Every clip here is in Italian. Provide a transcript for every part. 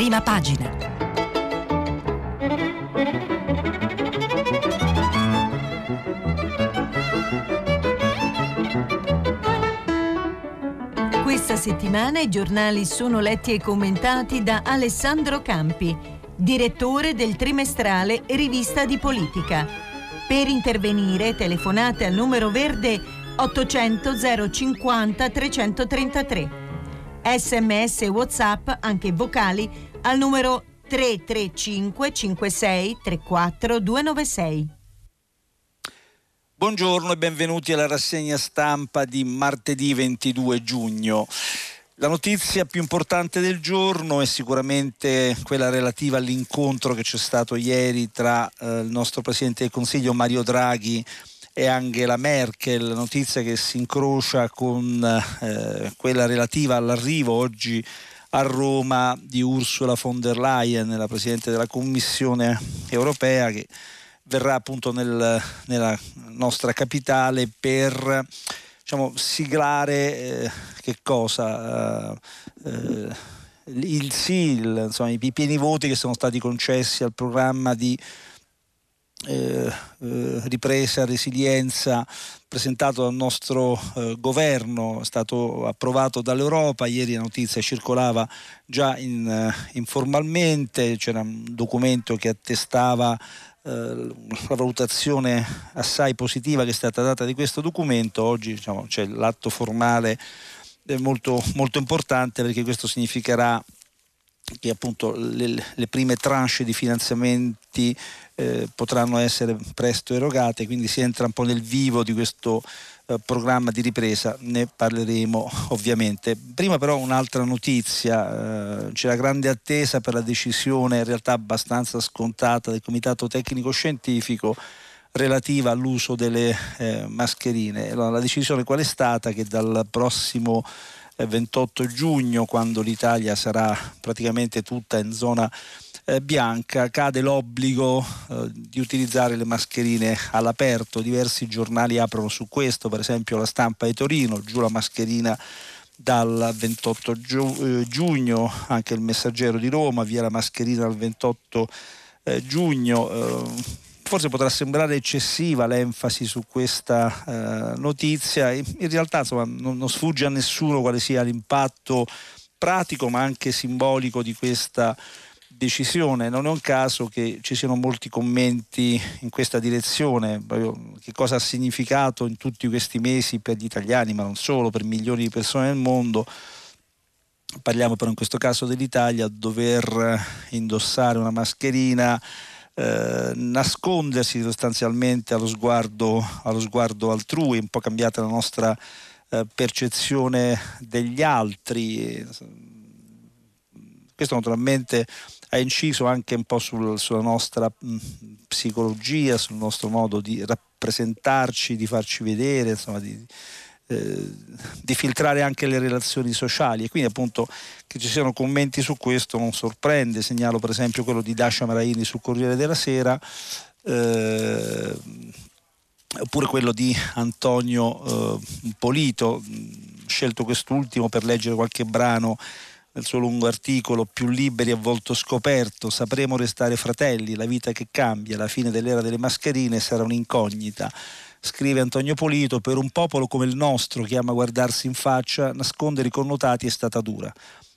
prima pagina. Questa settimana i giornali sono letti e commentati da Alessandro Campi, direttore del trimestrale Rivista di Politica. Per intervenire telefonate al numero verde 800 050 333. Sms e WhatsApp, anche vocali, al numero 335 56 34 296. Buongiorno e benvenuti alla rassegna stampa di martedì 22 giugno. La notizia più importante del giorno è sicuramente quella relativa all'incontro che c'è stato ieri tra eh, il nostro Presidente del Consiglio Mario Draghi e Angela Merkel, notizia che si incrocia con eh, quella relativa all'arrivo oggi a Roma di Ursula von der Leyen, la Presidente della Commissione europea che verrà appunto nel, nella nostra capitale per diciamo, siglare eh, che cosa? Eh, il sì, il, insomma, i pieni voti che sono stati concessi al programma di eh, eh, ripresa, resilienza presentato dal nostro eh, governo, è stato approvato dall'Europa, ieri la notizia circolava già in, eh, informalmente, c'era un documento che attestava eh, la valutazione assai positiva che è stata data di questo documento, oggi diciamo, c'è l'atto formale molto, molto importante perché questo significherà che appunto le, le prime tranche di finanziamenti eh, potranno essere presto erogate, quindi si entra un po' nel vivo di questo eh, programma di ripresa, ne parleremo ovviamente. Prima però un'altra notizia, eh, c'è la grande attesa per la decisione in realtà abbastanza scontata del Comitato Tecnico Scientifico relativa all'uso delle eh, mascherine. Allora, la decisione qual è stata? Che dal prossimo 28 giugno, quando l'Italia sarà praticamente tutta in zona eh, bianca, cade l'obbligo eh, di utilizzare le mascherine all'aperto. Diversi giornali aprono su questo, per esempio la stampa di Torino, giù la mascherina dal 28 giu- eh, giugno, anche il messaggero di Roma, via la mascherina dal 28 eh, giugno eh, forse potrà sembrare eccessiva l'enfasi su questa eh, notizia, in, realtà insomma, non, non, sfugge a nessuno quale sia l'impatto pratico ma anche simbolico di questa decisione. Non è un caso che ci siano molti commenti in questa direzione, che cosa ha significato in tutti questi mesi per gli italiani, ma non solo, per milioni di persone nel mondo parliamo però in questo caso dell'Italia, dover indossare una mascherina eh, nascondersi sostanzialmente allo sguardo, allo sguardo, altrui, un po' cambiata la nostra eh, percezione degli altri. Questo naturalmente ha inciso anche un po' sul, sulla nostra psicologia, sul nostro modo di rappresentarci, di farci vedere, insomma, di, eh, di filtrare anche le relazioni sociali. E quindi appunto che ci siano commenti su questo non sorprende, segnalo per esempio quello di Dascia Maraini sul Corriere della Sera eh, oppure quello di Antonio eh, Polito, scelto quest'ultimo per leggere qualche brano nel suo lungo articolo Più liberi a volto scoperto, sapremo restare fratelli, la vita che cambia, la fine dell'era delle mascherine sarà un'incognita scrive Antonio Polito, per un popolo come il nostro che ama guardarsi in faccia, nascondere i connotati è stata dura.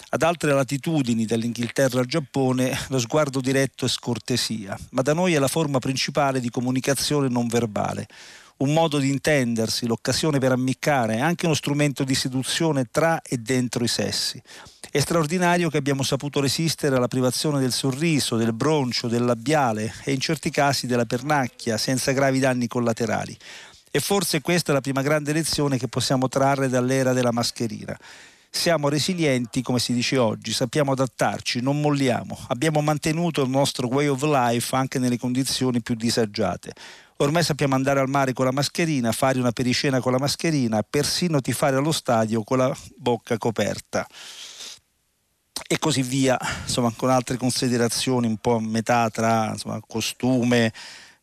Ad altre latitudini, dall'Inghilterra al Giappone, lo sguardo diretto è scortesia, ma da noi è la forma principale di comunicazione non verbale un modo di intendersi, l'occasione per ammiccare, anche uno strumento di seduzione tra e dentro i sessi. È straordinario che abbiamo saputo resistere alla privazione del sorriso, del broncio, del labiale e in certi casi della pernacchia, senza gravi danni collaterali. E forse questa è la prima grande lezione che possiamo trarre dall'era della mascherina. Siamo resilienti, come si dice oggi, sappiamo adattarci, non molliamo. Abbiamo mantenuto il nostro way of life anche nelle condizioni più disagiate. Ormai sappiamo andare al mare con la mascherina, fare una pericena con la mascherina, persino tifare allo stadio con la bocca coperta e così via, insomma, con altre considerazioni un po' a metà tra insomma, costume,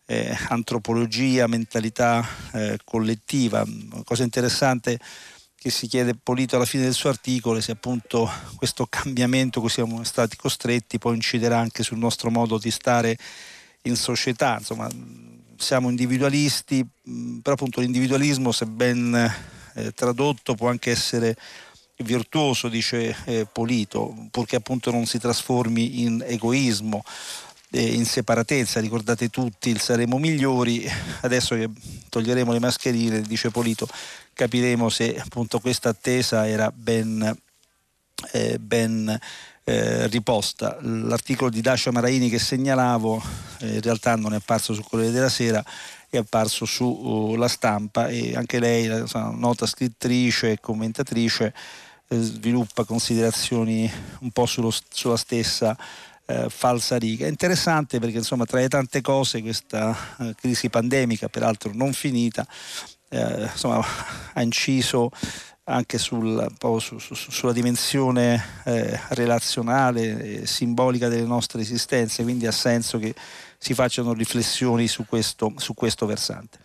eh, antropologia, mentalità eh, collettiva. Una cosa interessante che si chiede Polito alla fine del suo articolo se appunto questo cambiamento cui siamo stati costretti poi inciderà anche sul nostro modo di stare in società. Insomma, siamo individualisti, però appunto l'individualismo se ben eh, tradotto può anche essere virtuoso, dice eh, Polito, purché appunto non si trasformi in egoismo in separatezza, ricordate tutti il saremo migliori, adesso che toglieremo le mascherine, dice Polito, capiremo se appunto questa attesa era ben, eh, ben eh, riposta. L'articolo di Dacia Maraini che segnalavo eh, in realtà non è apparso su Corriere della Sera, è apparso sulla uh, stampa e anche lei, insomma, nota scrittrice e commentatrice, eh, sviluppa considerazioni un po' sullo, sulla stessa eh, falsa riga. È interessante perché insomma tra le tante cose questa eh, crisi pandemica, peraltro non finita, eh, insomma, ha inciso anche sul, su, su, sulla dimensione eh, relazionale e simbolica delle nostre esistenze, quindi ha senso che si facciano riflessioni su questo, su questo versante.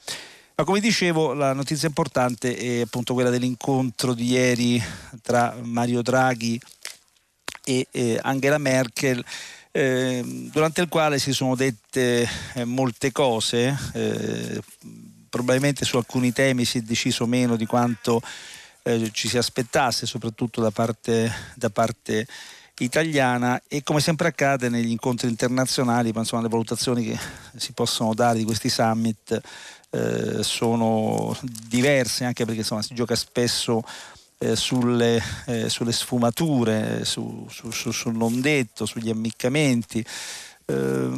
Ma come dicevo, la notizia importante è appunto quella dell'incontro di ieri tra Mario Draghi e eh, Angela Merkel eh, durante il quale si sono dette eh, molte cose, eh, probabilmente su alcuni temi si è deciso meno di quanto ci si aspettasse, soprattutto da parte, da parte, italiana. E come sempre accade negli incontri internazionali, ma insomma le valutazioni che si possono dare di questi summit eh, sono diverse anche perché insomma, si gioca spesso eh, sulle, eh, sulle, sfumature, su, su, su, sul non detto, sugli ammiccamenti. Eh,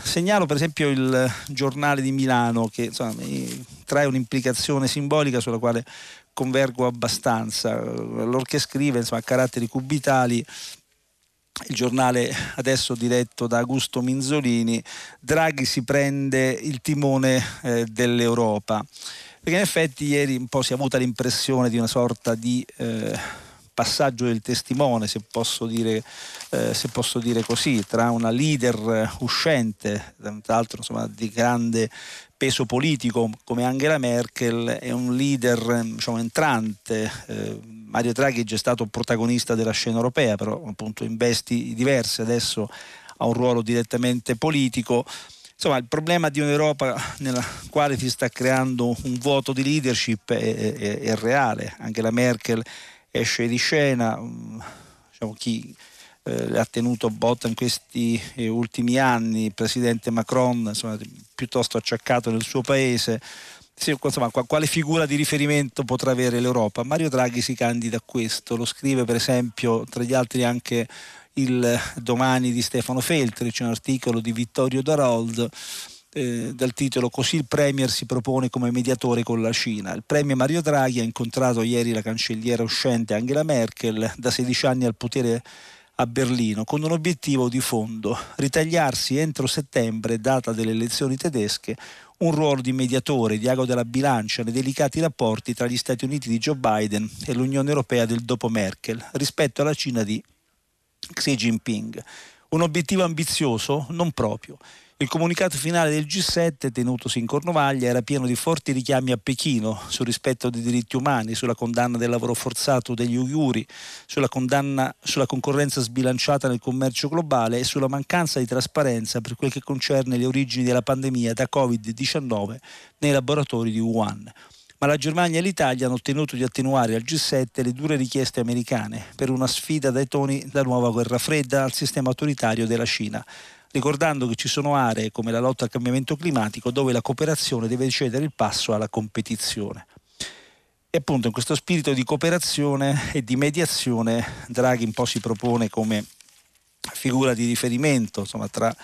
segnalo per esempio il giornale di Milano che insomma, trae un'implicazione simbolica sulla quale convergo abbastanza. Allorché scrive insomma, a caratteri cubitali il giornale adesso diretto da Augusto Minzolini, Draghi si prende il timone eh, dell'Europa perché in effetti ieri un po' si è avuta l'impressione di una sorta di eh, passaggio del testimone, se posso, dire, eh, se posso dire così, tra una leader uscente, tra l'altro insomma, di grande peso politico come Angela Merkel e un leader diciamo, entrante. Mario Draghi è già stato protagonista della scena europea, però appunto in vesti diverse, adesso ha un ruolo direttamente politico. Insomma, il problema di un'Europa nella quale si sta creando un vuoto di leadership è, è, è reale. Anche la Merkel esce di scena. Mm, diciamo, chi eh, ha tenuto botta in questi eh, ultimi anni, il presidente Macron, insomma, piuttosto acciaccato nel suo paese. Sì, insomma, quale figura di riferimento potrà avere l'Europa? Mario Draghi si candida a questo, lo scrive per esempio tra gli altri anche il domani di Stefano Feltri, c'è un articolo di Vittorio Darold eh, dal titolo Così il Premier si propone come mediatore con la Cina. Il Premier Mario Draghi ha incontrato ieri la cancelliera uscente Angela Merkel, da 16 anni al potere a Berlino, con un obiettivo di fondo, ritagliarsi entro settembre, data delle elezioni tedesche, un ruolo di mediatore, di ago della bilancia nei delicati rapporti tra gli Stati Uniti di Joe Biden e l'Unione Europea del dopo Merkel rispetto alla Cina di Xi Jinping. Un obiettivo ambizioso? Non proprio. Il comunicato finale del G7, tenutosi in Cornovaglia, era pieno di forti richiami a Pechino sul rispetto dei diritti umani, sulla condanna del lavoro forzato degli uiguri, sulla, condanna, sulla concorrenza sbilanciata nel commercio globale e sulla mancanza di trasparenza per quel che concerne le origini della pandemia da Covid-19 nei laboratori di Wuhan. Ma la Germania e l'Italia hanno ottenuto di attenuare al G7 le dure richieste americane per una sfida dai toni da nuova guerra fredda al sistema autoritario della Cina ricordando che ci sono aree come la lotta al cambiamento climatico dove la cooperazione deve cedere il passo alla competizione. E appunto in questo spirito di cooperazione e di mediazione Draghi un po' si propone come figura di riferimento insomma, tra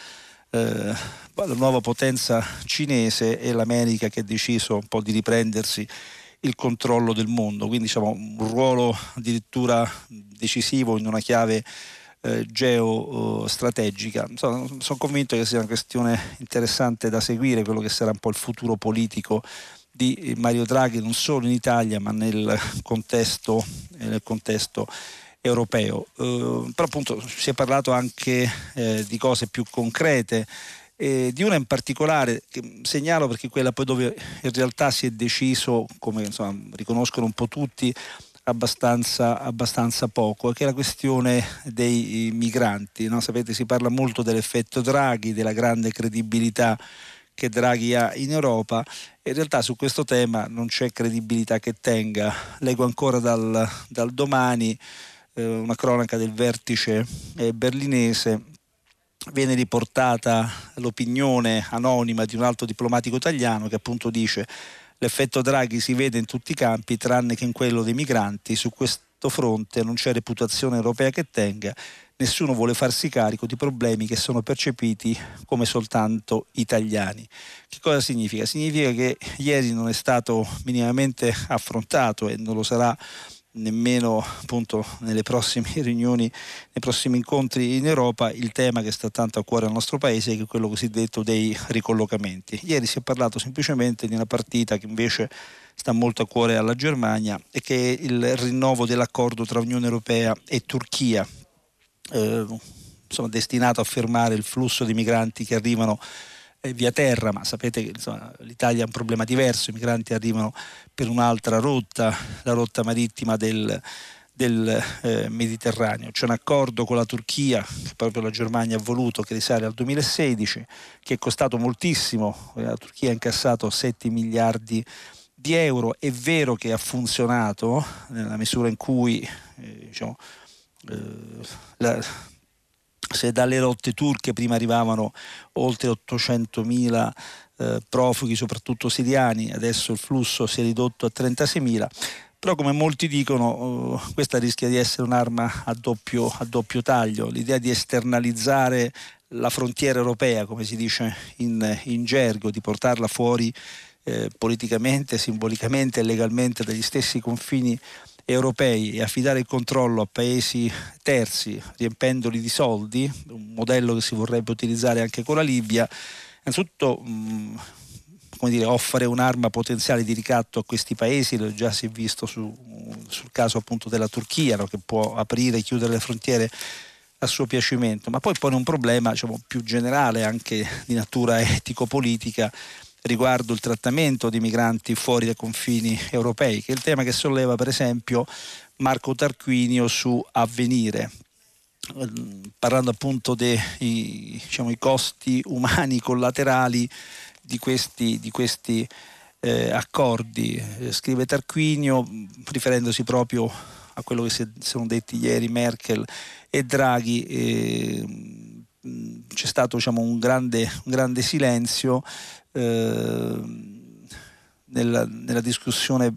eh, la nuova potenza cinese e l'America che ha deciso un po' di riprendersi il controllo del mondo, quindi diciamo, un ruolo addirittura decisivo in una chiave eh, geostrategica. Sono, sono convinto che sia una questione interessante da seguire, quello che sarà un po' il futuro politico di Mario Draghi non solo in Italia ma nel contesto, nel contesto europeo. Eh, però appunto si è parlato anche eh, di cose più concrete E di una in particolare, che segnalo perché quella poi dove in realtà si è deciso, come insomma, riconoscono un po' tutti, abbastanza, abbastanza poco, che è la questione dei migranti. No? Sapete, si parla molto dell'effetto Draghi, della grande credibilità che Draghi ha in Europa in realtà su questo tema non c'è credibilità che tenga. Leggo ancora dal, dal domani eh, una cronaca del vertice eh, berlinese viene riportata l'opinione anonima di un alto diplomatico italiano che appunto dice l'effetto Draghi si vede in tutti i campi tranne che in quello dei migranti, su questo fronte non c'è reputazione europea che tenga, nessuno vuole farsi carico di problemi che sono percepiti come soltanto italiani. Che cosa significa? Significa che ieri non è stato minimamente affrontato e non lo sarà nemmeno appunto nelle prossime riunioni, nei prossimi incontri in Europa, il tema che sta tanto a cuore al nostro paese, che è quello cosiddetto dei ricollocamenti. Ieri si è parlato semplicemente di una partita che invece sta molto a cuore alla Germania e che è il rinnovo dell'accordo tra Unione Europea e Turchia, eh, destinato a fermare il flusso di migranti che arrivano via terra, ma sapete che l'Italia ha un problema diverso, i migranti arrivano per un'altra rotta, la rotta marittima del, del eh, Mediterraneo. C'è un accordo con la Turchia, che proprio la Germania ha voluto, che risale al 2016, che è costato moltissimo, la Turchia ha incassato 7 miliardi di euro, è vero che ha funzionato nella misura in cui eh, diciamo, eh, la, se dalle rotte turche prima arrivavano oltre 800.000 eh, profughi, soprattutto siriani, adesso il flusso si è ridotto a 36.000, però come molti dicono eh, questa rischia di essere un'arma a doppio, a doppio taglio, l'idea di esternalizzare la frontiera europea, come si dice in, in gergo, di portarla fuori eh, politicamente, simbolicamente e legalmente dagli stessi confini europei e affidare il controllo a paesi terzi riempendoli di soldi, un modello che si vorrebbe utilizzare anche con la Libia, innanzitutto mh, come dire, offre un'arma potenziale di ricatto a questi paesi, lo già si è visto su, sul caso appunto della Turchia no? che può aprire e chiudere le frontiere a suo piacimento, ma poi pone un problema diciamo, più generale anche di natura etico-politica riguardo il trattamento di migranti fuori dai confini europei, che è il tema che solleva per esempio Marco Tarquinio su Avvenire, parlando appunto dei diciamo, costi umani collaterali di questi, di questi eh, accordi. Scrive Tarquinio riferendosi proprio a quello che si sono detti ieri Merkel e Draghi. Eh, c'è stato diciamo, un, grande, un grande silenzio eh, nella, nella, discussione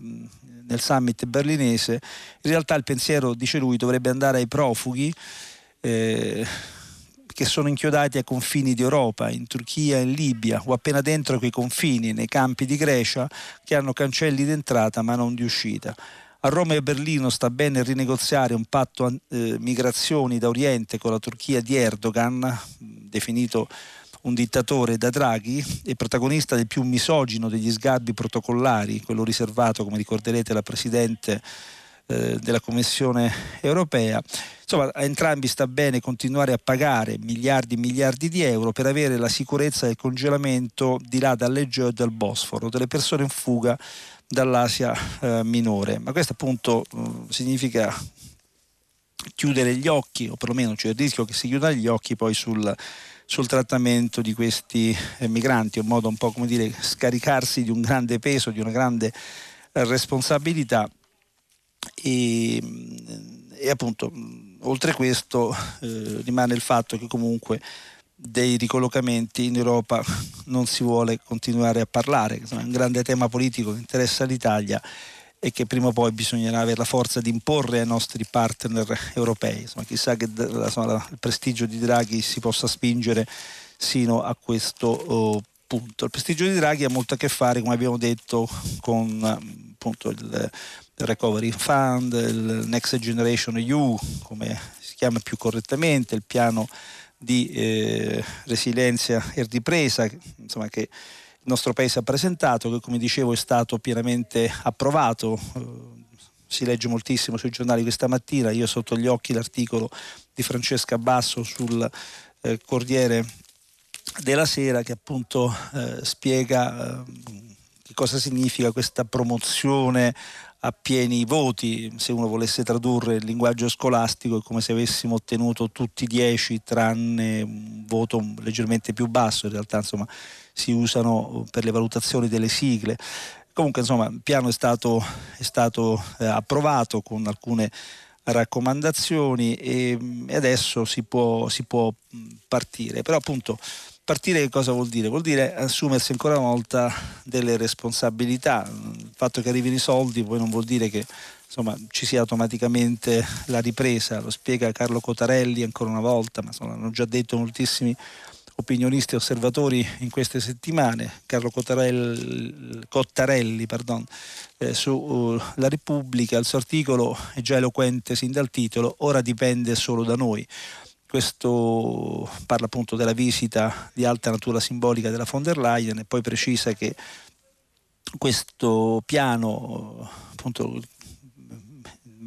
nel summit berlinese, in realtà il pensiero, dice lui, dovrebbe andare ai profughi eh, che sono inchiodati ai confini d'Europa, in Turchia, in Libia o appena dentro quei confini, nei campi di Grecia, che hanno cancelli d'entrata ma non di uscita. A Roma e a Berlino sta bene rinegoziare un patto eh, migrazioni da Oriente con la Turchia di Erdogan, definito un dittatore da Draghi e protagonista del più misogino degli sgarbi protocollari, quello riservato, come ricorderete, alla Presidente eh, della Commissione europea. Insomma, a entrambi sta bene continuare a pagare miliardi e miliardi di euro per avere la sicurezza del congelamento di là dall'Egeo e dal Bosforo, delle persone in fuga dall'Asia eh, minore. Ma questo appunto eh, significa chiudere gli occhi, o perlomeno c'è il rischio che si chiudano gli occhi poi sul sul trattamento di questi eh, migranti, un modo un po' come dire scaricarsi di un grande peso, di una grande eh, responsabilità e, mm, e, appunto mm, oltre questo eh, rimane il fatto che comunque dei ricollocamenti in Europa non si vuole continuare a parlare, è un grande tema politico che interessa l'Italia e che prima o poi bisognerà avere la forza di imporre ai nostri partner europei. Insomma, chissà che insomma, il prestigio di Draghi si possa spingere sino a questo oh, punto. Il prestigio di Draghi ha molto a che fare, come abbiamo detto, con appunto, il Recovery Fund, il Next Generation EU, come si chiama più correttamente, il piano di eh, resilienza e ripresa, insomma, che il nostro Paese ha presentato, che come dicevo è stato pienamente approvato. Eh, si legge moltissimo sui giornali questa mattina, io sotto gli occhi l'articolo di Francesca Basso sul eh, Corriere della Sera che appunto eh, spiega eh, che cosa significa questa promozione a pieni voti, se uno volesse tradurre il linguaggio scolastico è come se avessimo ottenuto tutti 10 tranne un voto leggermente più basso, in realtà insomma si usano per le valutazioni delle sigle. Comunque insomma il piano è stato, è stato eh, approvato con alcune raccomandazioni e, e adesso si può, si può partire, però appunto partire che cosa vuol dire? Vuol dire assumersi ancora una volta delle responsabilità. Il fatto che arrivino i soldi poi non vuol dire che insomma, ci sia automaticamente la ripresa, lo spiega Carlo Cotarelli ancora una volta, ma insomma, hanno già detto moltissimi opinionisti e osservatori in queste settimane, Carlo Cottarelli, Cottarelli pardon, eh, su uh, La Repubblica, il suo articolo è già eloquente sin dal titolo, ora dipende solo da noi. Questo parla appunto della visita di alta natura simbolica della von der Leyen e poi precisa che questo piano, appunto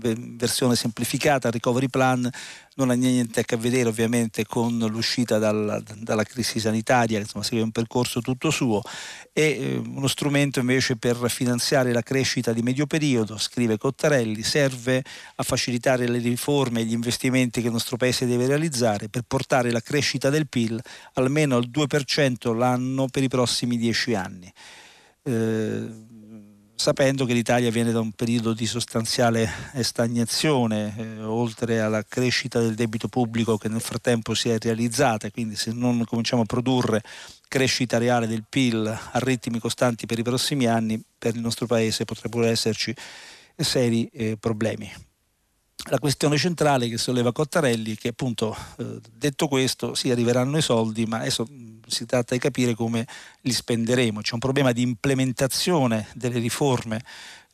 versione semplificata, recovery plan, non ha niente a che vedere ovviamente con l'uscita dalla, dalla crisi sanitaria, insomma segue un percorso tutto suo, è eh, uno strumento invece per finanziare la crescita di medio periodo, scrive Cottarelli, serve a facilitare le riforme e gli investimenti che il nostro Paese deve realizzare per portare la crescita del PIL almeno al 2% l'anno per i prossimi dieci anni. Eh, sapendo che l'Italia viene da un periodo di sostanziale stagnazione, eh, oltre alla crescita del debito pubblico che nel frattempo si è realizzata, quindi se non cominciamo a produrre crescita reale del PIL a ritmi costanti per i prossimi anni, per il nostro Paese potrebbero esserci seri eh, problemi. La questione centrale che solleva Cottarelli è che appunto eh, detto questo sì arriveranno i soldi ma adesso si tratta di capire come li spenderemo. C'è un problema di implementazione delle riforme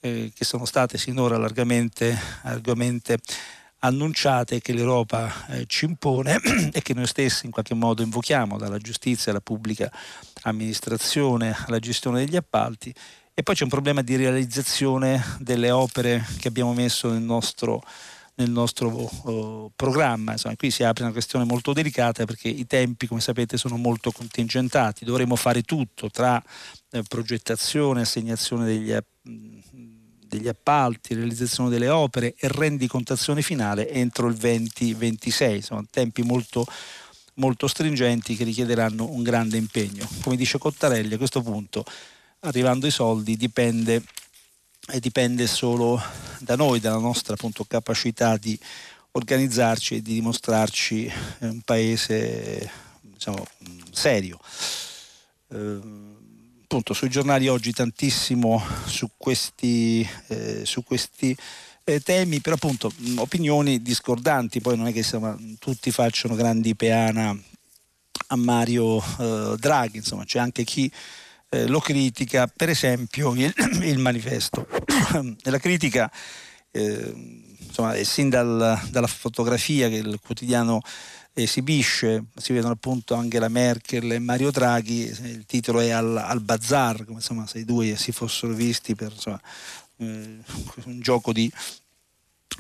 eh, che sono state sinora largamente, largamente annunciate che l'Europa eh, ci impone e che noi stessi in qualche modo invochiamo dalla giustizia alla pubblica amministrazione alla gestione degli appalti. E poi c'è un problema di realizzazione delle opere che abbiamo messo nel nostro nel nostro uh, programma. Insomma, qui si apre una questione molto delicata perché i tempi, come sapete, sono molto contingentati. Dovremo fare tutto tra eh, progettazione, assegnazione degli, degli, appalti, realizzazione delle opere e rendicontazione finale entro il 2026. Sono tempi molto molto stringenti che richiederanno un grande impegno. Come dice Cottarelli, a questo punto, arrivando i soldi, dipende dipende solo da noi, dalla nostra appunto, capacità di organizzarci e di dimostrarci un paese diciamo, serio. Eh, appunto sui giornali oggi tantissimo su questi, eh, su questi eh, temi, però appunto opinioni discordanti, poi non è che insomma, tutti facciano grandi peana a Mario eh, Draghi, insomma c'è anche chi eh, lo critica, per esempio il, il manifesto. la critica, eh, insomma, è sin dal, dalla fotografia che il quotidiano esibisce, si vedono appunto Angela Merkel e Mario Draghi, il titolo è al, al bazar, come insomma, se i due si fossero visti per insomma, eh, un gioco di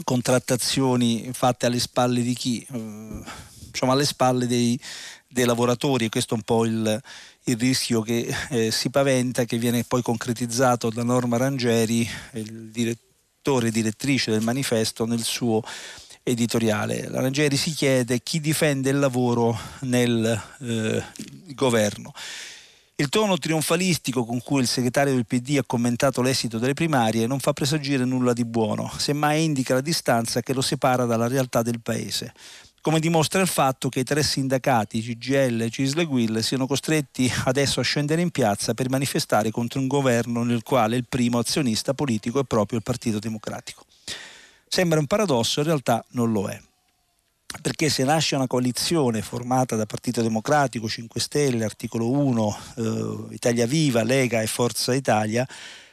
contrattazioni fatte alle spalle di chi? Eh, diciamo alle spalle dei, dei lavoratori questo è un po' il, il rischio che eh, si paventa che viene poi concretizzato da Norma Rangeri, il direttore e direttrice del manifesto, nel suo editoriale. La Rangeri si chiede chi difende il lavoro nel eh, governo. Il tono trionfalistico con cui il segretario del PD ha commentato l'esito delle primarie non fa presagire nulla di buono, semmai indica la distanza che lo separa dalla realtà del paese come dimostra il fatto che i tre sindacati CGL, Cisle e Guil siano costretti adesso a scendere in piazza per manifestare contro un governo nel quale il primo azionista politico è proprio il Partito Democratico. Sembra un paradosso, in realtà non lo è. Perché se nasce una coalizione formata da Partito Democratico, 5 Stelle, articolo 1, eh, Italia Viva, Lega e Forza Italia,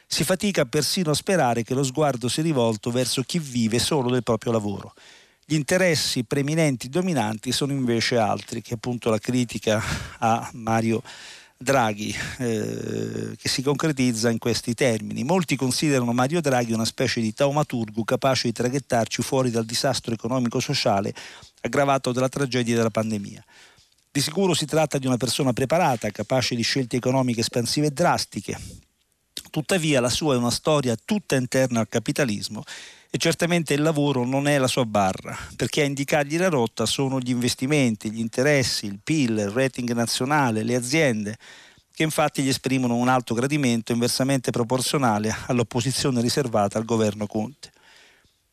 si fatica persino a sperare che lo sguardo sia rivolto verso chi vive solo del proprio lavoro gli interessi preminenti dominanti sono invece altri, che appunto la critica a Mario Draghi, eh, che si concretizza in questi termini. Molti considerano Mario Draghi una specie di taumaturgo capace di traghettarci fuori dal disastro economico-sociale aggravato dalla tragedia della pandemia. Di sicuro si tratta di una persona preparata, capace di scelte economiche espansive e drastiche. Tuttavia la sua è una storia tutta interna al capitalismo e certamente il lavoro non è la sua barra, perché a indicargli la rotta sono gli investimenti, gli interessi, il PIL, il rating nazionale, le aziende, che infatti gli esprimono un alto gradimento inversamente proporzionale all'opposizione riservata al governo Conte.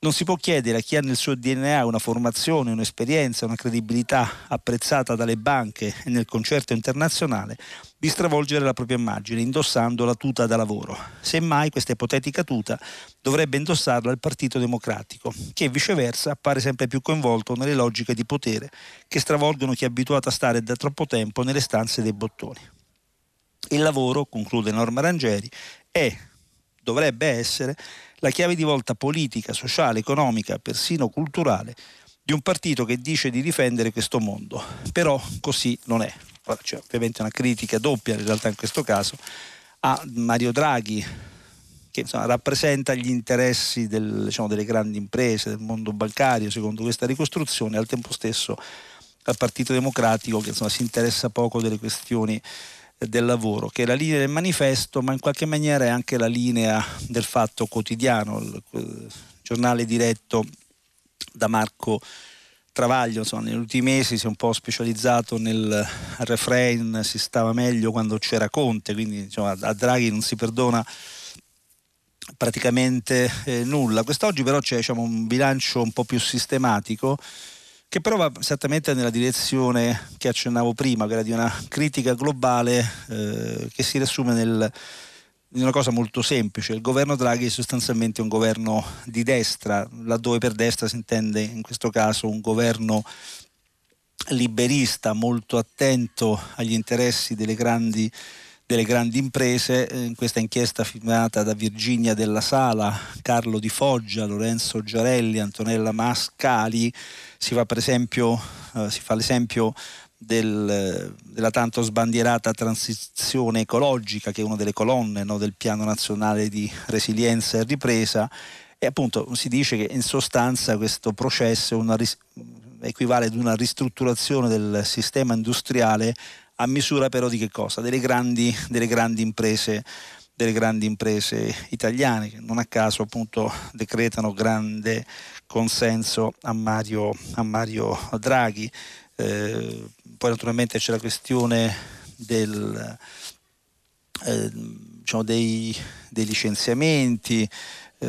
Non si può chiedere a chi ha nel suo DNA una formazione, un'esperienza, una credibilità apprezzata dalle banche e nel concerto internazionale di stravolgere la propria immagine indossando la tuta da lavoro. Semmai questa ipotetica tuta dovrebbe indossarla il Partito Democratico, che viceversa appare sempre più coinvolto nelle logiche di potere che stravolgono chi è abituato a stare da troppo tempo nelle stanze dei bottoni. Il lavoro, conclude Norma Rangeri, è, dovrebbe essere, la chiave di volta politica, sociale, economica, persino culturale di un partito che dice di difendere questo mondo. Però così non è. Ora c'è ovviamente una critica doppia in realtà in questo caso a Mario Draghi che insomma, rappresenta gli interessi del, diciamo, delle grandi imprese, del mondo bancario secondo questa ricostruzione, al tempo stesso al Partito Democratico che insomma, si interessa poco delle questioni del lavoro, che è la linea del manifesto, ma in qualche maniera è anche la linea del fatto quotidiano, il, giornale diretto da Marco Travaglio, insomma, negli ultimi mesi si è un po' specializzato nel refrain si stava meglio quando c'era Conte, quindi insomma, a Draghi non si perdona praticamente eh, nulla. Quest'oggi però c'è diciamo, un bilancio un po' più sistematico che però va esattamente nella direzione che accennavo prima, quella di una critica globale eh, che si riassume nel, in una cosa molto semplice. Il governo Draghi è sostanzialmente un governo di destra, laddove per destra si intende in questo caso un governo liberista, molto attento agli interessi delle grandi delle grandi imprese. Eh, in questa inchiesta firmata da Virginia della Sala, Carlo Di Foggia, Lorenzo Giarelli, Antonella Mascali, si fa esempio eh, si fa l'esempio del, della tanto sbandierata transizione ecologica che è una delle colonne no, del piano nazionale di resilienza e ripresa e appunto si dice che in sostanza questo processo una, equivale ad una ristrutturazione del sistema industriale a misura però di che cosa? Delle grandi, delle grandi imprese delle grandi imprese italiane che non a caso appunto decretano grande consenso a Mario, a Mario Draghi. Eh, poi naturalmente c'è la questione del, eh, diciamo dei, dei, licenziamenti, eh,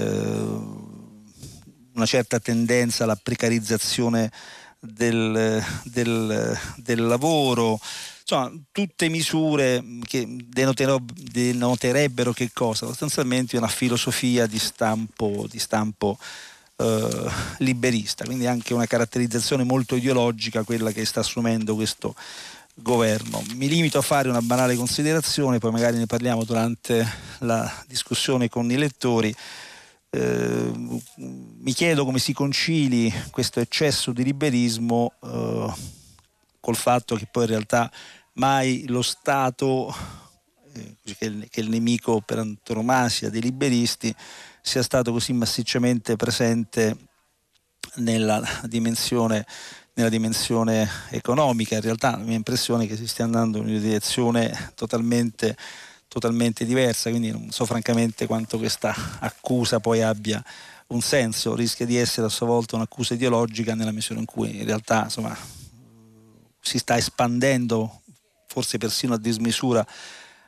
una certa tendenza alla precarizzazione del, del, del lavoro, insomma tutte misure che denoterebbero che cosa? Sostanzialmente una filosofia di stampo, di stampo eh, liberista, quindi anche una caratterizzazione molto ideologica quella che sta assumendo questo governo. Mi limito a fare una banale considerazione, poi magari ne parliamo durante la discussione con i lettori. Eh, mi chiedo come si concili questo eccesso di liberismo eh, col fatto che poi in realtà mai lo Stato, eh, che, è il nemico per antonomasia dei liberisti, sia stato così massicciamente presente nella dimensione, nella dimensione economica. In realtà la mia impressione è che si stia andando in una direzione totalmente, totalmente diversa, quindi non so francamente quanto questa accusa poi abbia un senso, rischia di essere a sua volta un'accusa ideologica nella misura in cui in realtà insomma, si sta espandendo forse persino a dismisura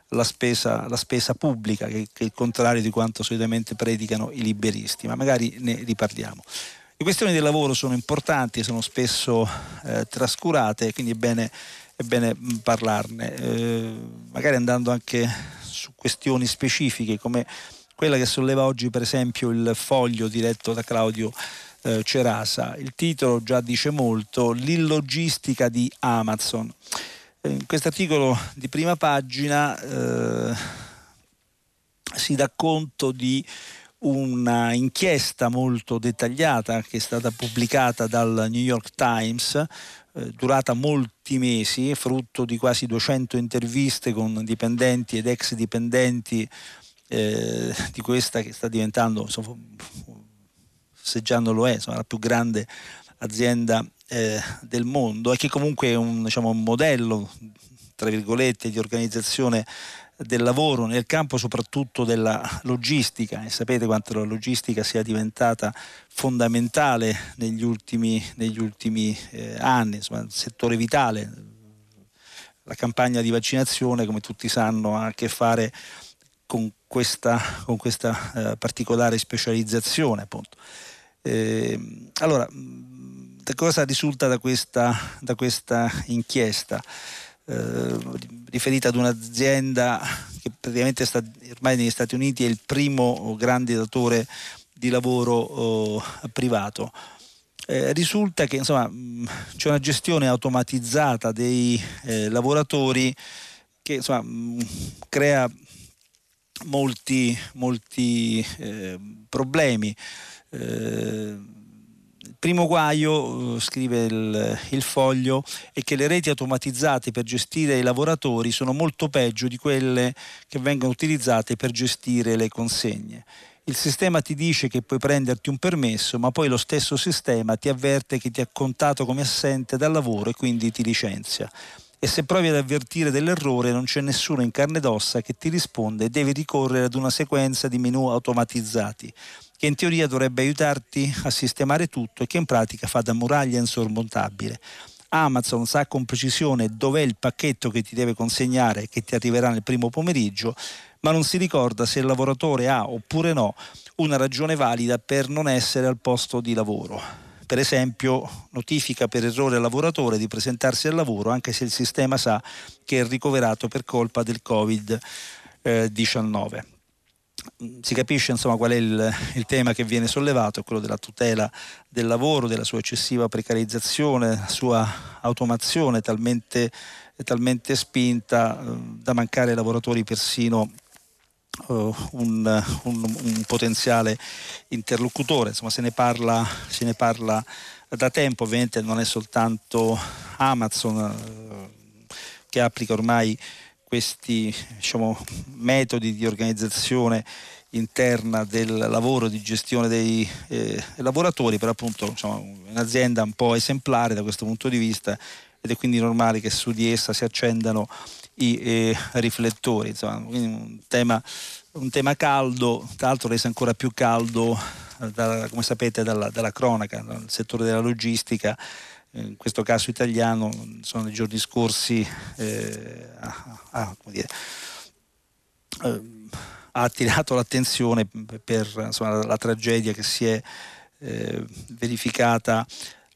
la spesa, la spesa pubblica, che, che, è il contrario di quanto solitamente predicano i liberisti, ma magari ne riparliamo. Le questioni del lavoro sono importanti, sono spesso eh, trascurate, quindi è bene, è bene mm, parlarne, eh, magari andando anche su questioni specifiche come quella che solleva oggi per esempio il foglio diretto da Claudio eh, Cerasa. Il titolo già dice molto, l'illogistica di Amazon. In questo articolo di prima pagina eh, si dà conto di una inchiesta molto dettagliata che è stata pubblicata dal New York Times, eh, durata molti mesi, frutto di quasi 200 interviste con dipendenti ed ex dipendenti eh, di questa che sta diventando insomma, se già non lo è, insomma, la più grande azienda eh, del mondo e che comunque è un, diciamo, un modello, tra virgolette, di organizzazione del lavoro nel campo soprattutto della logistica e sapete quanto la logistica sia diventata fondamentale negli ultimi, negli ultimi eh, anni, insomma, settore vitale. La campagna di vaccinazione, come tutti sanno, ha a che fare con questa, con questa eh, particolare specializzazione. Appunto. Eh, allora, cosa risulta da questa, da questa inchiesta? Eh, riferita ad un'azienda che praticamente sta, ormai negli Stati Uniti è il primo grande datore di lavoro oh, privato. Eh, risulta che insomma, mh, c'è una gestione automatizzata dei eh, lavoratori che insomma, mh, crea molti, molti eh, problemi. Eh, il primo guaio, eh, scrive il, il, foglio, è che le reti automatizzate per gestire i lavoratori sono molto peggio di quelle che vengono utilizzate per gestire le consegne. Il sistema ti dice che puoi prenderti un permesso, ma poi lo stesso sistema ti avverte che ti ha contato come assente dal lavoro e quindi ti licenzia e se provi ad avvertire dell'errore non c'è nessuno in carne ed ossa che ti risponde e devi ricorrere ad una sequenza di menu automatizzati che in teoria dovrebbe aiutarti a sistemare tutto e che in pratica fa da muraglia insormontabile. Amazon sa con precisione dov'è il pacchetto che ti deve consegnare che ti arriverà nel primo pomeriggio, ma non si ricorda se il lavoratore ha oppure no una ragione valida per non essere al posto di lavoro per esempio notifica per errore al lavoratore di presentarsi al lavoro anche se il sistema sa che è ricoverato per colpa del Covid-19. Si capisce insomma qual è il, il tema che viene sollevato, quello della tutela del lavoro, della sua eccessiva precarizzazione, sua automazione talmente, talmente spinta eh, da mancare lavoratori persino Uh, un, un, un, potenziale interlocutore. Insomma, se ne, parla, se ne parla da tempo, ovviamente non è soltanto Amazon uh, che applica ormai questi diciamo, metodi di organizzazione interna del lavoro, di gestione dei eh, lavoratori, però appunto diciamo, un'azienda un po' esemplare da questo punto di vista ed è quindi normale che su di essa si accendano i eh, riflettori. Insomma, un tema, un tema caldo, tra l'altro reso ancora più caldo, eh, da, come sapete, dalla, dalla cronaca, dal settore della logistica in questo caso italiano, sono nei giorni scorsi eh, a, a, dire, eh, ha attirato l'attenzione per insomma, la tragedia che si è eh, verificata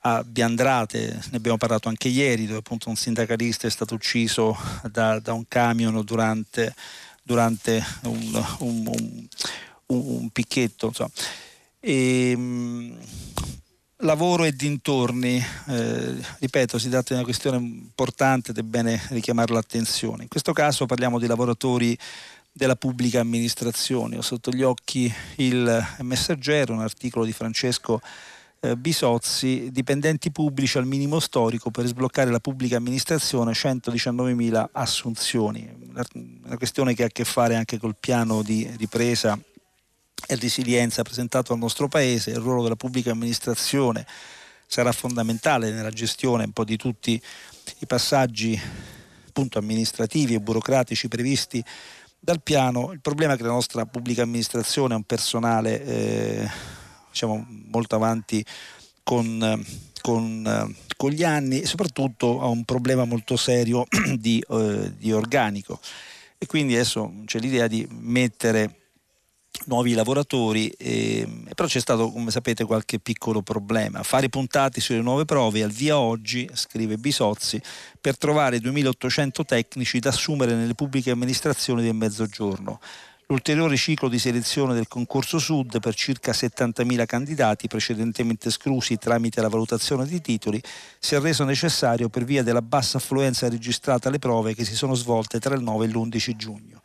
a Biandrate, ne abbiamo parlato anche ieri, dove appunto un sindacalista è stato ucciso da, da un camion durante, durante un, un, un, un, picchetto. E, mh, lavoro e dintorni, eh, ripeto, si tratta di una questione importante ed è bene richiamare l'attenzione. In questo caso parliamo di lavoratori della pubblica amministrazione. Ho sotto gli occhi il messaggero, un articolo di Francesco eh, Bisozzi, dipendenti pubblici al minimo storico per sbloccare la pubblica amministrazione, 119.000 assunzioni. Una questione che ha a che fare anche col piano di ripresa e resilienza presentato al nostro Paese, il ruolo della pubblica amministrazione sarà fondamentale nella gestione un po' di tutti i passaggi appunto, amministrativi e burocratici previsti dal piano. Il problema è che la nostra pubblica amministrazione ha un personale eh, diciamo, molto avanti con, con, con, gli anni e soprattutto ha un problema molto serio di, eh, di organico e quindi adesso c'è l'idea di mettere nuovi lavoratori, eh, però c'è stato, come sapete, qualche piccolo problema. Fare puntati sulle nuove prove al via oggi, scrive Bisozzi, per trovare 2800 tecnici da assumere nelle pubbliche amministrazioni del Mezzogiorno. L'ulteriore ciclo di selezione del concorso Sud per circa 70.000 candidati precedentemente esclusi tramite la valutazione di titoli si è reso necessario per via della bassa affluenza registrata alle prove che si sono svolte tra il 9 e l'11 giugno.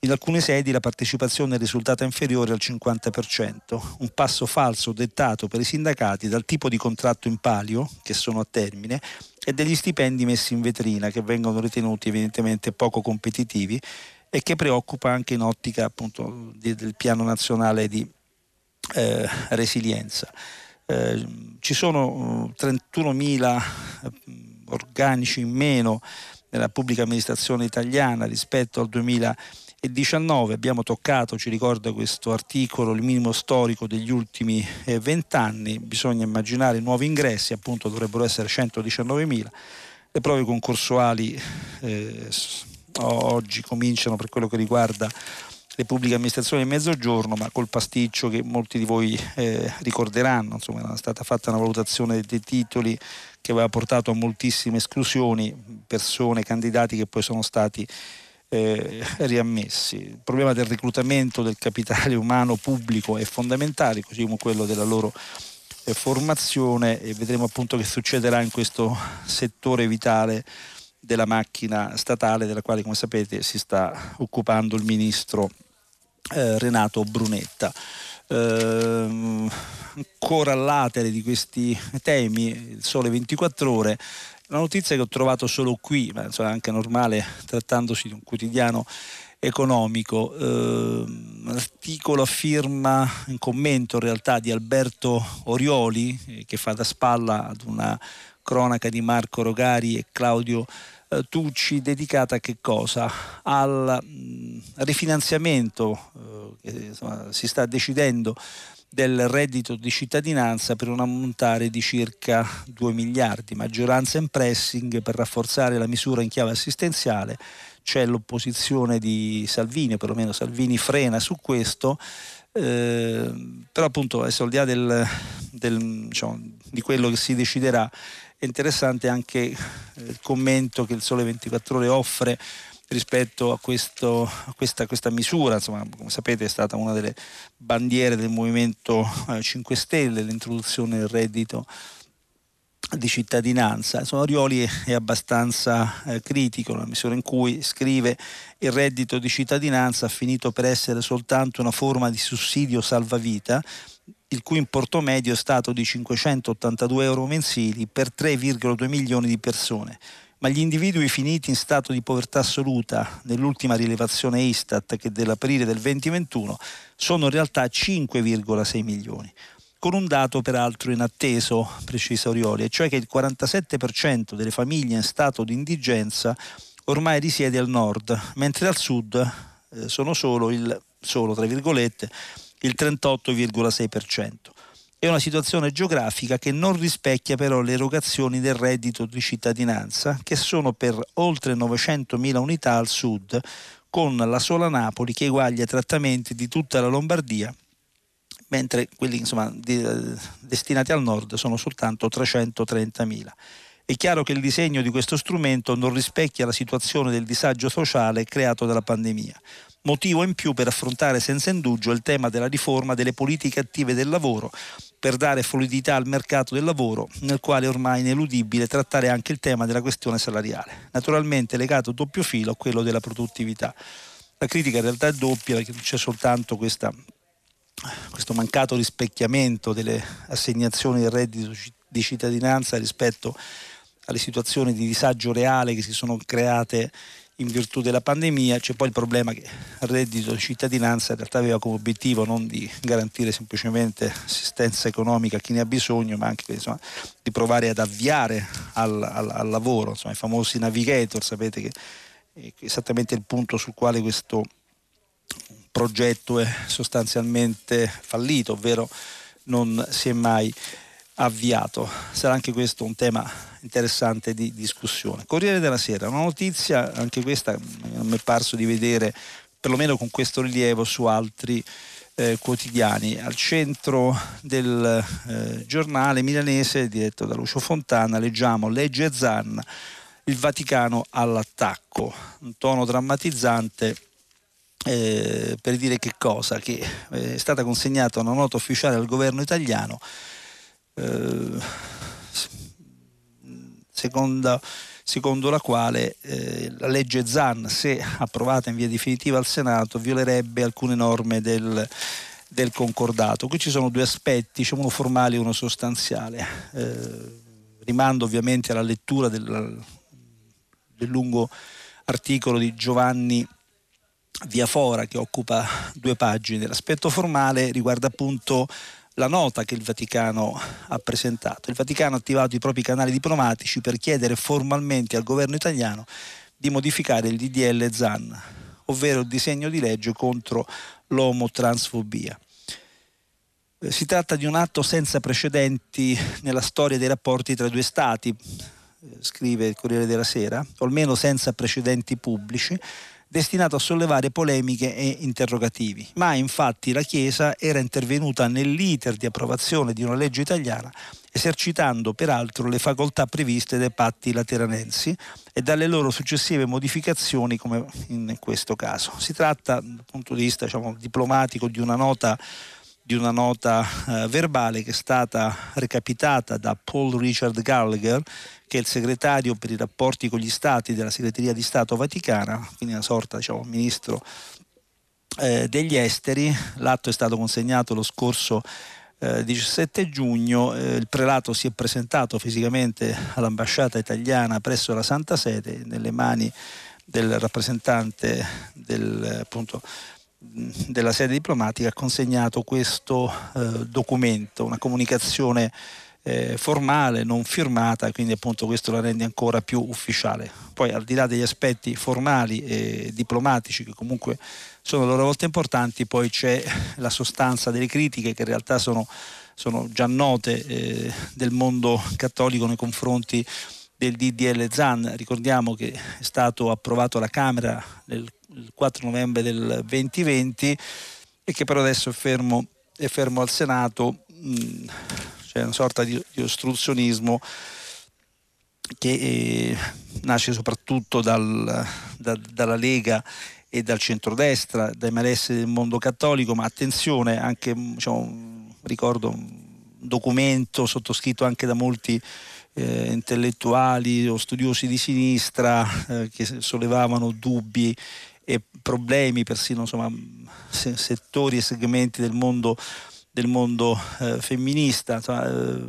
In alcune sedi la partecipazione è risultata inferiore al 50%, un passo falso dettato per i sindacati dal tipo di contratto in palio, che sono a termine, e degli stipendi messi in vetrina, che vengono ritenuti evidentemente poco competitivi e che preoccupa anche in ottica appunto di, del piano nazionale di eh, resilienza. Eh, ci sono 31.000 organici in meno nella pubblica amministrazione italiana rispetto al 2019. Abbiamo toccato, ci ricorda questo articolo, il minimo storico degli ultimi eh, vent'anni. Bisogna immaginare nuovi ingressi, appunto dovrebbero essere 119.000. Le prove concorsuali eh, oggi cominciano per quello che riguarda le pubbliche amministrazioni del mezzogiorno, ma col pasticcio che molti di voi eh, ricorderanno, insomma era stata fatta una valutazione dei titoli che aveva portato a moltissime esclusioni, persone, candidati che poi sono stati eh, riammessi. Il problema del reclutamento del capitale umano pubblico è fondamentale, così come quello della loro eh, formazione e vedremo appunto che succederà in questo settore vitale della macchina statale della quale come sapete si sta occupando il ministro eh, Renato Brunetta. Eh, ancora all'atere di questi temi, il sole 24 ore, una notizia che ho trovato solo qui, ma insomma, è anche normale trattandosi di un quotidiano economico. Eh, articolo a firma, un commento in realtà di Alberto Orioli eh, che fa da spalla ad una cronaca di Marco Rogari e Claudio eh, Tucci dedicata a che cosa? Al mh, rifinanziamento eh, che insomma, si sta decidendo del reddito di cittadinanza per un ammontare di circa 2 miliardi, maggioranza in pressing per rafforzare la misura in chiave assistenziale, c'è l'opposizione di Salvini, o perlomeno Salvini frena su questo, eh, però appunto adesso al di là del, del, diciamo, di quello che si deciderà è interessante anche eh, il commento che il Sole 24 Ore offre rispetto a, questo, a questa, questa, misura, insomma, come sapete è stata una delle bandiere del Movimento 5 eh, Stelle, l'introduzione del reddito di cittadinanza. Insomma, Orioli è, abbastanza eh, critico nella misura in cui scrive il reddito di cittadinanza ha finito per essere soltanto una forma di sussidio salvavita il cui importo medio è stato di 582 euro mensili per 3,2 milioni di persone. Ma gli individui finiti in stato di povertà assoluta nell'ultima rilevazione Istat che dell'aprile del 2021 sono in realtà 5,6 milioni con un dato peraltro inatteso, precisa Orioli, e cioè che il 47% delle famiglie in stato di indigenza ormai risiede al nord, mentre al sud eh, sono solo il solo, il 38,6%. È una situazione geografica che non rispecchia però le erogazioni del reddito di cittadinanza, che sono per oltre 900.000 unità al sud, con la sola Napoli che eguaglia trattamenti di tutta la Lombardia, mentre quelli insomma, di, eh, destinati al nord sono soltanto 330.000. È chiaro che il disegno di questo strumento non rispecchia la situazione del disagio sociale creato dalla pandemia motivo in più per affrontare senza indugio il tema della riforma delle politiche attive del lavoro, per dare fluidità al mercato del lavoro, nel quale è ormai ineludibile trattare anche il tema della questione salariale, naturalmente legato a doppio filo a quello della produttività. La critica in realtà è doppia perché non c'è soltanto questa, questo mancato rispecchiamento delle assegnazioni del reddito di cittadinanza rispetto alle situazioni di disagio reale che si sono create in virtù della pandemia, c'è poi il problema che il reddito di cittadinanza in realtà aveva come obiettivo non di garantire semplicemente assistenza economica a chi ne ha bisogno, ma anche insomma, di provare ad avviare al, al, al lavoro, insomma, i famosi navigator, sapete che è esattamente il punto sul quale questo progetto è sostanzialmente fallito, ovvero non si è mai avviato. Sarà anche questo un tema interessante di discussione. Corriere della Sera, una notizia, anche questa non mi è parso di vedere perlomeno con questo rilievo su altri eh, quotidiani. Al centro del eh, giornale milanese diretto da Lucio Fontana leggiamo Legge Zan, il Vaticano all'attacco, un tono drammatizzante eh, per dire che cosa? Che eh, è stata consegnata una nota ufficiale al governo italiano eh, secondo, secondo, la quale eh, la legge ZAN, se approvata in via definitiva al Senato, violerebbe alcune norme del, del concordato. Qui ci sono due aspetti, diciamo uno formale e uno sostanziale. Eh, rimando ovviamente alla lettura del, del lungo articolo di Giovanni Viafora che occupa due pagine. L'aspetto formale riguarda appunto la nota che il Vaticano ha presentato. Il Vaticano ha attivato i propri canali diplomatici per chiedere formalmente al governo italiano di modificare il DDL ZAN, ovvero il disegno di legge contro l'omotransfobia. Eh, si tratta di un atto senza precedenti nella storia dei rapporti tra i due Stati, eh, scrive il Corriere della Sera, o almeno senza precedenti pubblici, destinato a sollevare polemiche e interrogativi. Ma infatti la Chiesa era intervenuta nell'iter di approvazione di una legge italiana, esercitando peraltro le facoltà previste dai patti lateranensi e dalle loro successive modificazioni come in questo caso. Si tratta dal punto di vista diciamo, diplomatico di una nota di una nota eh, verbale che è stata recapitata da Paul Richard Gallagher, che è il segretario per i rapporti con gli stati della segreteria di Stato Vaticana, quindi una sorta diciamo, ministro eh, degli esteri. L'atto è stato consegnato lo scorso eh, 17 giugno, eh, il prelato si è presentato fisicamente all'ambasciata italiana presso la Santa Sede nelle mani del rappresentante del, appunto, della sede diplomatica ha consegnato questo eh, documento, una comunicazione eh, formale, non firmata, quindi appunto questo la rende ancora più ufficiale. Poi al di là degli aspetti formali e diplomatici che comunque sono a loro volta importanti, poi c'è la sostanza delle critiche che in realtà sono, sono già note eh, del mondo cattolico nei confronti del DDL ZAN. Ricordiamo che è stato approvato alla Camera nel il 4 novembre del 2020 e che però adesso è fermo, è fermo al Senato, mm, c'è una sorta di, di ostruzionismo che eh, nasce soprattutto dal, da, dalla Lega e dal centrodestra, dai malesseri del mondo cattolico, ma attenzione, anche diciamo, ricordo un documento sottoscritto anche da molti eh, intellettuali o studiosi di sinistra eh, che sollevavano dubbi e problemi, persino insomma, settori e segmenti del mondo, del mondo eh, femminista. Insomma, eh,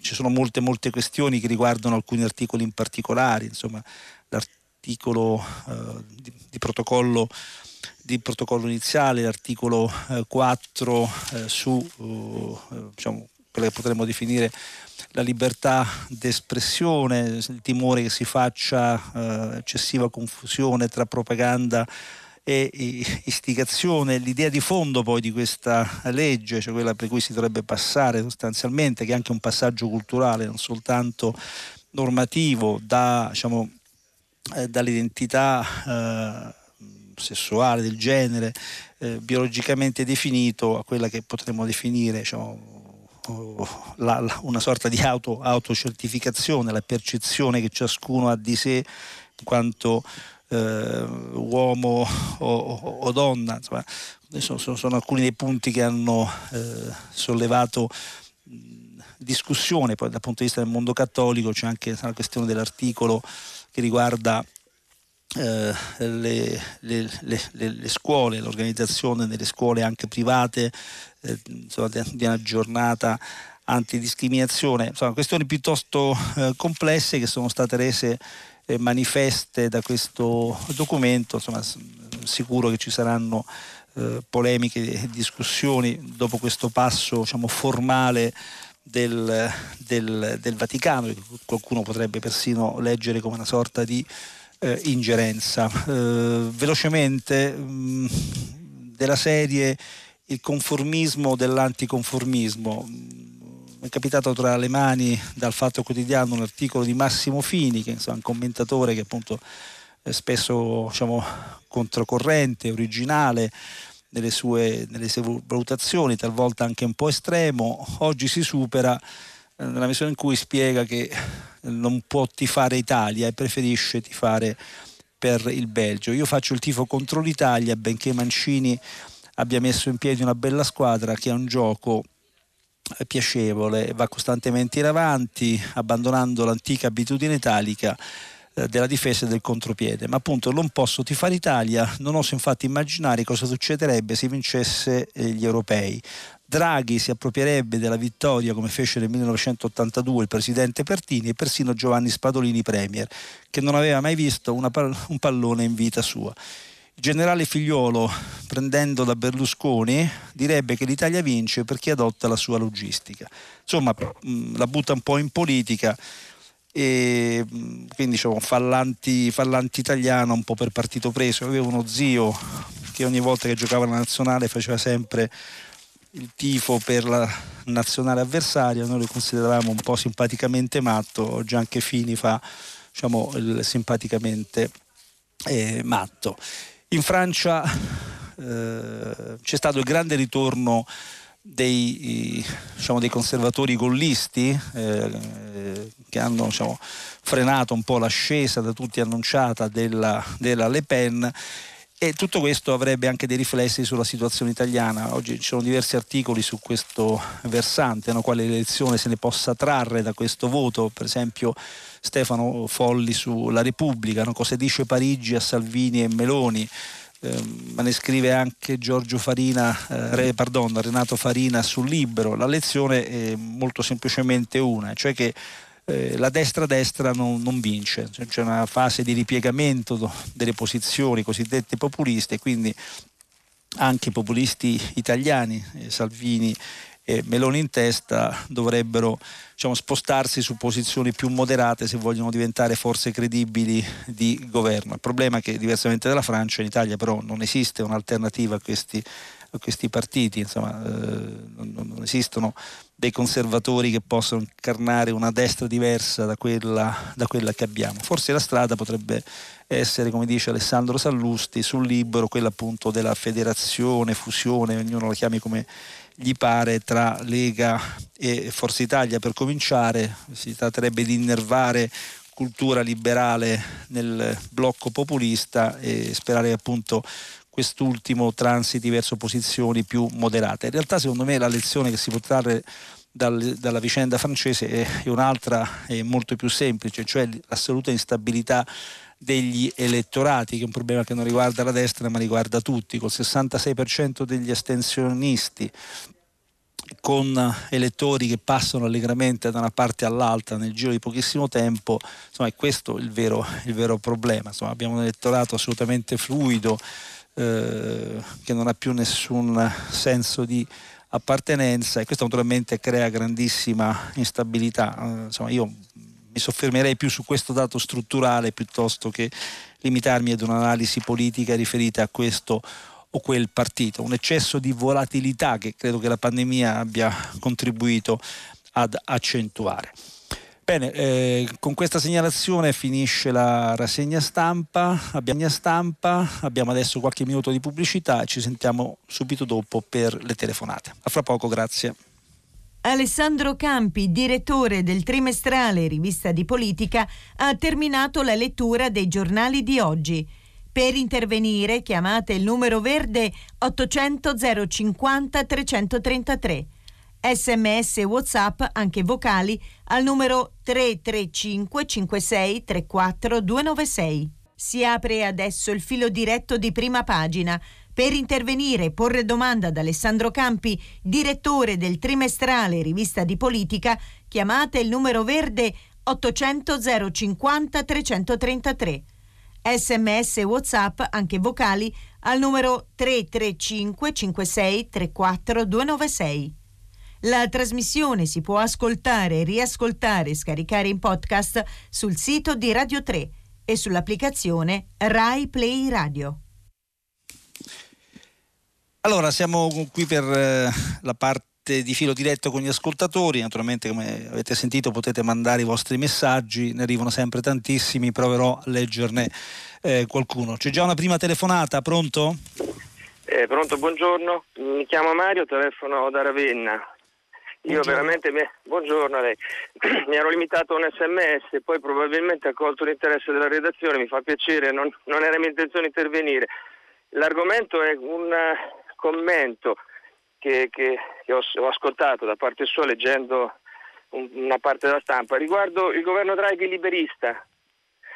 ci sono molte, molte questioni che riguardano alcuni articoli in particolare, insomma, l'articolo eh, di, di, protocollo, di, protocollo, iniziale, l'articolo 4 eh, eh, su eh, diciamo, quella che potremmo definire la libertà d'espressione, il timore che si faccia eh, eccessiva confusione tra propaganda e istigazione, l'idea di fondo poi di questa legge, cioè quella per cui si dovrebbe passare sostanzialmente, che è anche un passaggio culturale, non soltanto normativo, da, diciamo, eh, dall'identità eh, sessuale, del genere, eh, biologicamente definito a quella che potremmo definire diciamo, la, la, una sorta di auto, autocertificazione, la percezione che ciascuno ha di sé in quanto eh, uomo o, o, o, donna. Insomma, sono, sono, alcuni dei punti che hanno eh, sollevato discussione, poi dal punto di vista del mondo cattolico c'è anche la questione dell'articolo che riguarda eh, le, le, le, le, scuole, l'organizzazione delle scuole anche private eh, insomma, di una giornata antidiscriminazione, insomma questioni piuttosto eh, complesse che sono state rese eh, manifeste da questo documento, insomma sicuro che ci saranno eh, polemiche e discussioni dopo questo passo diciamo, formale del, del, del Vaticano, che qualcuno potrebbe persino leggere come una sorta di eh, ingerenza. Eh, velocemente mh, mm, della serie il conformismo dell'anticonformismo. Mi è capitato tra le mani dal Fatto Quotidiano un articolo di Massimo Fini, che è un commentatore che appunto è spesso diciamo, controcorrente, originale nelle sue, nelle sue valutazioni, talvolta anche un po' estremo. Oggi si supera nella misura in cui spiega che non può tifare Italia e preferisce tifare per il Belgio. Io faccio il tifo contro l'Italia, benché Mancini abbia messo in piedi una bella squadra che ha un gioco piacevole, va costantemente in avanti, abbandonando l'antica abitudine italica eh, della difesa e del contropiede. Ma appunto non posso tifare Italia, non oso infatti immaginare cosa succederebbe se vincesse eh, gli europei. Draghi si approprierebbe della vittoria come fece nel 1982 il presidente Pertini e persino Giovanni Spadolini premier, che non aveva mai visto una, un pallone in vita sua. Il generale Figliolo, prendendo da Berlusconi, direbbe che l'Italia vince perché adotta la sua logistica. Insomma, mm, la butta un po' in politica e mm, quindi diciamo fallanti, fallanti italiano un po' per partito preso. Io avevo uno zio che ogni volta che giocava la nazionale faceva sempre il tifo per la nazionale avversaria, noi lo consideravamo un po' simpaticamente matto, oggi anche Fini fa diciamo, il simpaticamente eh, matto. In Francia eh, c'è stato il grande ritorno dei, diciamo, dei conservatori gollisti eh, che hanno diciamo, frenato un po' l'ascesa da tutti annunciata della, della Le Pen e tutto questo avrebbe anche dei riflessi sulla situazione italiana. Oggi ci sono diversi articoli su questo versante, no? quale lezione se ne possa trarre da questo voto, per esempio Stefano Folli sulla Repubblica, no? cosa dice Parigi a Salvini e Meloni. Eh, ma ne scrive anche Farina, eh, pardon, Renato Farina sul libro. La lezione è molto semplicemente una, cioè che eh, la destra-destra non, non, vince, cioè, c'è una fase di ripiegamento delle posizioni cosiddette populiste, quindi anche i populisti italiani, eh, Salvini e Meloni in testa, dovrebbero diciamo, spostarsi su posizioni più moderate se vogliono diventare forze credibili di governo. Il problema è che diversamente dalla Francia, in Italia però non esiste un'alternativa a questi, a questi partiti, insomma, eh, non, non esistono dei conservatori che possano incarnare una destra diversa da quella, da quella, che abbiamo. Forse la strada potrebbe essere, come dice Alessandro Sallusti, sul libro, quella appunto della federazione, fusione, ognuno la chiami come gli pare, tra Lega e Forza Italia per cominciare. Si tratterebbe di innervare cultura liberale nel blocco populista e sperare appunto quest'ultimo transiti verso posizioni più moderate. In realtà secondo me la lezione che si può trarre dal, dalla vicenda francese è, è un'altra è molto più semplice, cioè l'assoluta instabilità degli elettorati, che è un problema che non riguarda la destra ma riguarda tutti, col 66% degli astensionisti, con elettori che passano allegramente da una parte all'altra nel giro di pochissimo tempo, insomma è questo il vero, il vero problema. Insomma, abbiamo un elettorato assolutamente fluido, eh, che non ha più nessun senso di appartenenza e questo naturalmente crea grandissima instabilità. Eh, insomma, io mi soffermerei più su questo dato strutturale piuttosto che limitarmi ad un'analisi politica riferita a questo o quel partito, un eccesso di volatilità che credo che la pandemia abbia contribuito ad accentuare. Bene, eh, con questa segnalazione finisce la rassegna stampa. Abbiamo, stampa, abbiamo adesso qualche minuto di pubblicità e ci sentiamo subito dopo per le telefonate. A fra poco, grazie. Alessandro Campi, direttore del trimestrale Rivista di Politica, ha terminato la lettura dei giornali di oggi. Per intervenire chiamate il numero verde 800 050 333 sms e whatsapp anche vocali al numero 335 56 34 296. Si apre adesso il filo diretto di prima pagina. Per intervenire e porre domanda ad Alessandro Campi, direttore del trimestrale Rivista di Politica, chiamate il numero verde 800 050 333. Sms e WhatsApp, anche vocali, al numero 335 56 34 296. La trasmissione si può ascoltare, riascoltare e scaricare in podcast sul sito di Radio 3 e sull'applicazione Rai Play Radio. Allora, siamo qui per eh, la parte di filo diretto con gli ascoltatori, naturalmente come avete sentito potete mandare i vostri messaggi, ne arrivano sempre tantissimi, proverò a leggerne eh, qualcuno. C'è già una prima telefonata, pronto? Eh, pronto, buongiorno, mi chiamo Mario, telefono da Ravenna. Io veramente, mi... buongiorno a lei, mi ero limitato a un sms, poi probabilmente ha colto l'interesse della redazione, mi fa piacere, non, non era mia intenzione intervenire. L'argomento è un uh, commento che, che, che ho, ho, ascoltato da parte sua leggendo un, una parte della stampa riguardo il governo Draghi liberista,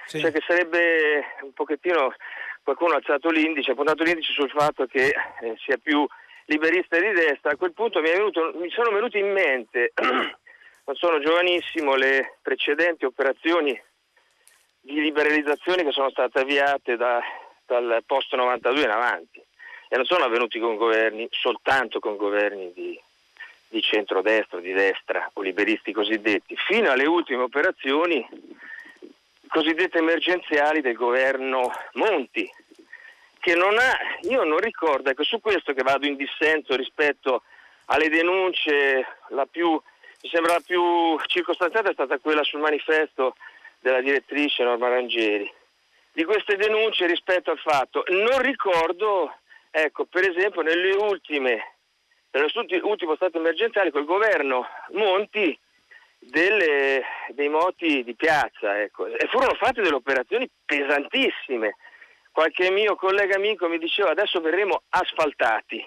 sì. cioè che sarebbe un pochettino, qualcuno ha alzato l'indice, ha puntato l'indice sul fatto che eh, sia più liberista di destra, a quel punto mi, venuto, mi sono venute in mente, non sono giovanissimo, le precedenti operazioni di liberalizzazione che sono state avviate da, dal post 92 in avanti. E non sono avvenuti con governi, soltanto con governi di, di centrodestra, di destra o liberisti cosiddetti, fino alle ultime operazioni cosiddette emergenziali del governo Monti, che non ha, io non ricordo, ecco su questo che vado in dissenso rispetto alle denunce, la più, mi sembra la più circostanziata è stata quella sul manifesto della direttrice Norma Rangeri. Di queste denunce rispetto al fatto, non ricordo, ecco, per esempio nelle ultime, nell'ultimo stato emergenziale col governo Monti delle, dei moti di piazza, ecco. e furono fatte delle operazioni pesantissime. Qualche mio collega amico mi diceva adesso verremo asfaltati.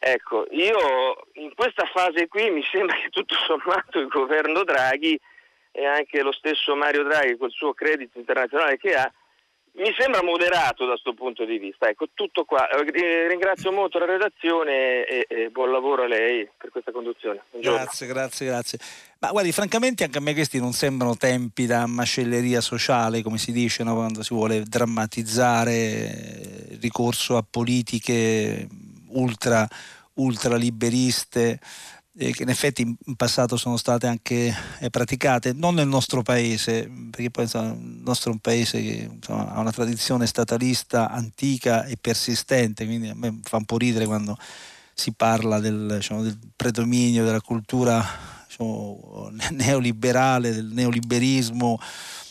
Ecco, io in questa fase qui mi sembra che tutto sommato il governo Draghi e anche lo stesso Mario Draghi col suo credito internazionale che ha, mi sembra moderato da questo punto di vista. Ecco, tutto qua. Eh, ringrazio molto la redazione e, e buon lavoro a lei per questa conduzione. Buongiorno. Grazie, grazie, grazie. Ma guardi, francamente anche a me questi non sembrano tempi da macelleria sociale, come si dice, no? quando si vuole drammatizzare il ricorso a politiche ultra, ultra liberiste eh, che in effetti in passato sono state anche eh, praticate, non nel nostro paese, perché poi insomma, il nostro è un paese che insomma, ha una tradizione statalista antica e persistente, quindi a me fa un po' ridere quando si parla del, diciamo, del predominio della cultura diciamo, neoliberale, del neoliberismo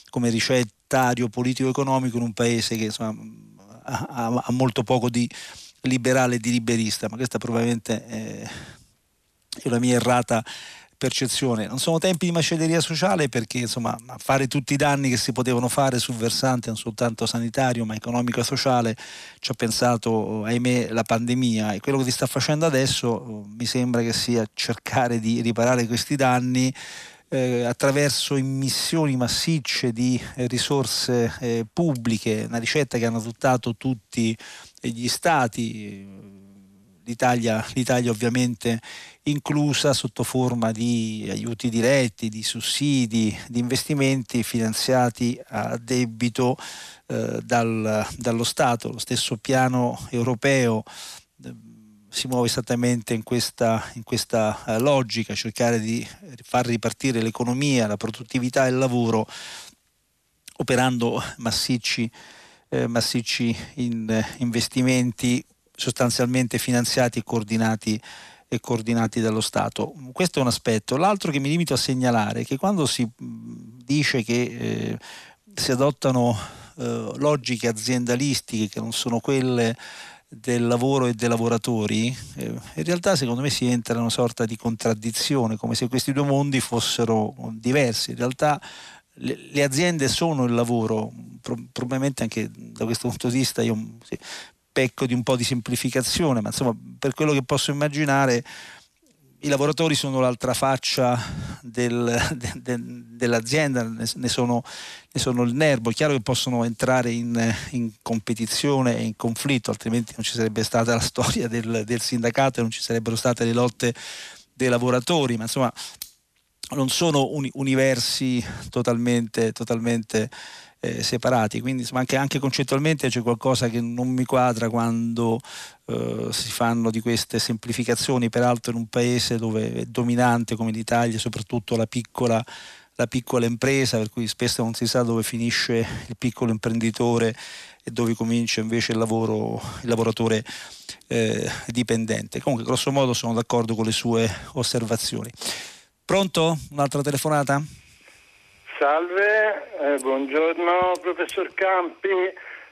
come ricettario politico-economico in un paese che insomma, ha, ha, molto poco di liberale e di liberista, ma questa probabilmente è è una mia errata percezione. Non sono tempi di macelleria sociale perché insomma fare tutti i danni che si potevano fare sul versante non soltanto sanitario ma economico e sociale ci ha pensato ahimè la pandemia e quello che si sta facendo adesso mi sembra che sia cercare di riparare questi danni eh, attraverso immissioni massicce di eh, risorse eh, pubbliche, una ricetta che hanno adottato tutti gli stati l'Italia, l'Italia ovviamente inclusa sotto forma di aiuti diretti, di sussidi, di investimenti finanziati a debito eh, dal, dallo Stato. Lo stesso piano europeo eh, si muove esattamente in questa, in questa uh, logica, cercare di far ripartire l'economia, la produttività e il lavoro operando massicci, eh, massicci in, eh, investimenti sostanzialmente finanziati e coordinati, e coordinati dallo Stato. Questo è un aspetto. L'altro che mi limito a segnalare è che quando si dice che eh, si adottano eh, logiche aziendalistiche che non sono quelle del lavoro e dei lavoratori, eh, in realtà secondo me si entra in una sorta di contraddizione, come se questi due mondi fossero diversi. In realtà le, le aziende sono il lavoro, pro, probabilmente anche da questo punto di vista io sì, pecco di un po' di semplificazione, ma insomma per quello che posso immaginare i lavoratori sono l'altra faccia del, de, de, dell'azienda, ne sono, ne sono, il nervo. È chiaro che possono entrare in, in, competizione e in conflitto, altrimenti non ci sarebbe stata la storia del, del sindacato e non ci sarebbero state le lotte dei lavoratori, ma insomma non sono uni, universi totalmente, totalmente eh, separati, quindi insomma, anche, anche, concettualmente c'è qualcosa che non mi quadra quando eh, si fanno di queste semplificazioni, peraltro in un paese dove è dominante come l'Italia, soprattutto la piccola, la piccola impresa, per cui spesso non si sa dove finisce il piccolo imprenditore e dove comincia invece il, lavoro, il lavoratore eh, dipendente. Comunque, grosso modo, sono d'accordo con le sue osservazioni. Pronto? Un'altra telefonata? Salve, eh, buongiorno professor Campi.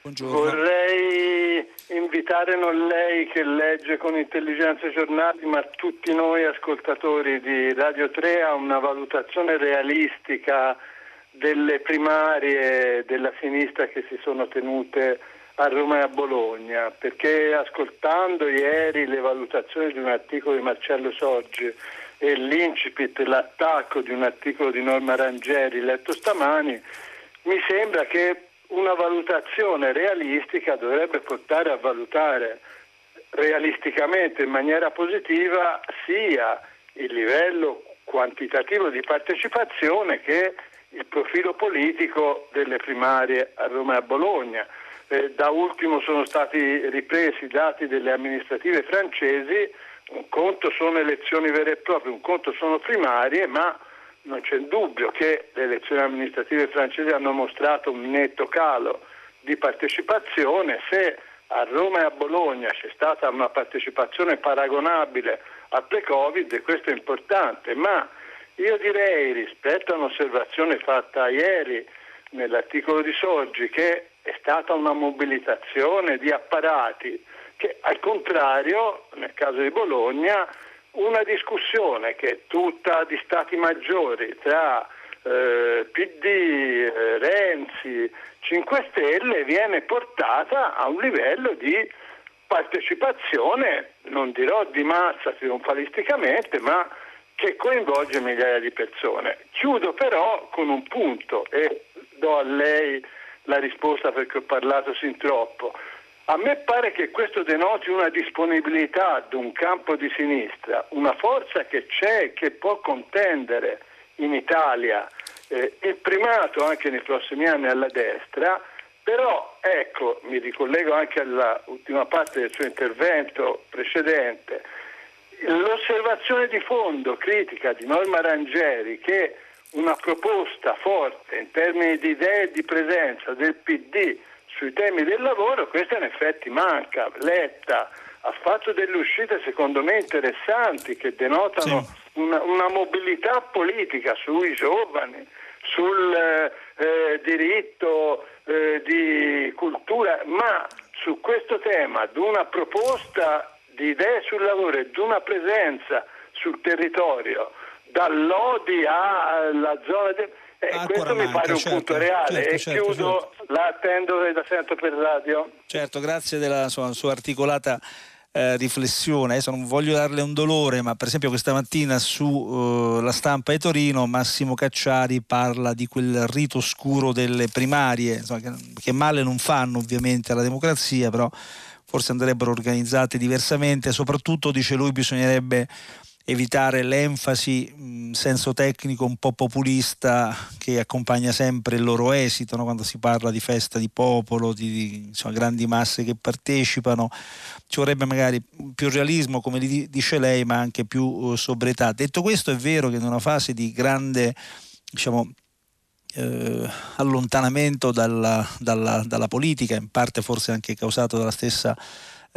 Buongiorno. Vorrei invitare non lei che legge con intelligenza i giornali, ma tutti noi ascoltatori di Radio 3 a una valutazione realistica delle primarie della sinistra che si sono tenute a Roma e a Bologna, perché ascoltando ieri le valutazioni di un articolo di Marcello Soggi e l'incipit, l'attacco di un articolo di Norma Rangeri letto stamani, mi sembra che una valutazione realistica dovrebbe portare a valutare realisticamente in maniera positiva sia il livello quantitativo di partecipazione che il profilo politico delle primarie a Roma e a Bologna. eh, da ultimo sono stati ripresi i dati delle amministrative francesi, un conto sono elezioni vere e proprie, un conto sono primarie, ma non c'è dubbio che le elezioni amministrative francesi hanno mostrato un netto calo di partecipazione. Se a Roma e a Bologna c'è stata una partecipazione paragonabile a pre-Covid questo è importante, ma io direi rispetto a un'osservazione fatta ieri nell'articolo di Soggi che è stata una mobilitazione di apparati che al contrario nel caso di Bologna una discussione che è tutta di stati maggiori tra eh, PD, eh, Renzi, 5 Stelle viene portata a un livello di partecipazione, non dirò di massa trionfalisticamente, ma che coinvolge migliaia di persone. Chiudo però con un punto e do a lei la risposta perché ho parlato sin troppo. A me pare che questo denoti una disponibilità ad un campo di sinistra, una forza che c'è e che può contendere in Italia eh, il primato anche nei prossimi anni alla destra, però ecco, mi ricollego anche all'ultima parte del suo intervento precedente, l'osservazione di fondo critica di Norma Rangeri che una proposta forte in termini di idee e di presenza del PD sui temi del lavoro, questa in effetti manca. Letta ha fatto delle uscite secondo me interessanti che denotano sì una, una mobilità politica sui giovani, sul eh, diritto eh, di cultura, ma su questo tema di una proposta di idee sul lavoro e di una presenza sul territorio, dall'Odi alla zona del... Eh, questo mi pare un certo, punto reale certo, e certo, chiudo, certo. la attendo la sento per radio. Certo, grazie della sua, sua articolata eh, riflessione. Adesso non voglio darle un dolore, ma per esempio questa mattina sulla uh, stampa di Torino Massimo Cacciari parla di quel rito scuro delle primarie, insomma, che, che male non fanno ovviamente alla democrazia, però forse andrebbero organizzate diversamente, soprattutto dice lui bisognerebbe evitare l'enfasi in senso tecnico un po' populista che accompagna sempre il loro esito no? quando si parla di festa di popolo, di, di insomma, grandi masse che partecipano. Ci vorrebbe magari più realismo, come dice lei, ma anche più uh, sobrietà. Detto questo, è vero che in una fase di grande diciamo, eh, allontanamento dalla, dalla, dalla politica, in parte forse anche causato dalla stessa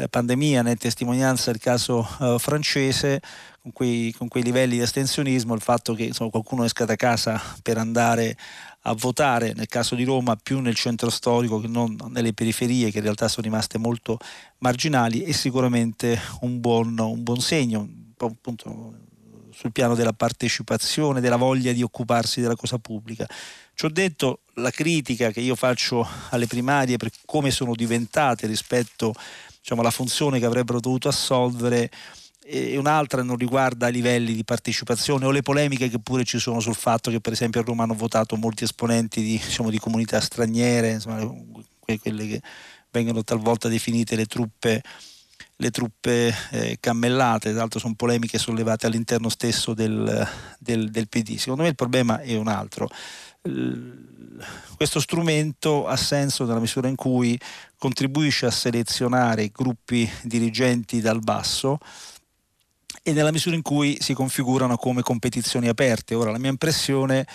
pandemia, ne è testimonianza il caso eh, francese, con quei, con quei, livelli di astensionismo, il fatto che insomma, qualcuno esca da casa per andare a votare, nel caso di Roma, più nel centro storico che non nelle periferie, che in realtà sono rimaste molto marginali, è sicuramente un buon, un buon segno, appunto sul piano della partecipazione, della voglia di occuparsi della cosa pubblica. Ci ho detto la critica che io faccio alle primarie per come sono diventate rispetto diciamo, alla funzione che avrebbero dovuto assolvere e un'altra non riguarda i livelli di partecipazione o le polemiche che pure ci sono sul fatto che per esempio a Roma hanno votato molti esponenti di, diciamo, di comunità straniere, insomma, quelle che vengono talvolta definite le truppe, le truppe eh, cammellate, tra l'altro sono polemiche sollevate all'interno stesso del, del, del PD. Secondo me il problema è un altro. Questo strumento ha senso nella misura in cui contribuisce a selezionare gruppi dirigenti dal basso, e nella misura in cui si configurano come competizioni aperte. Ora la mia impressione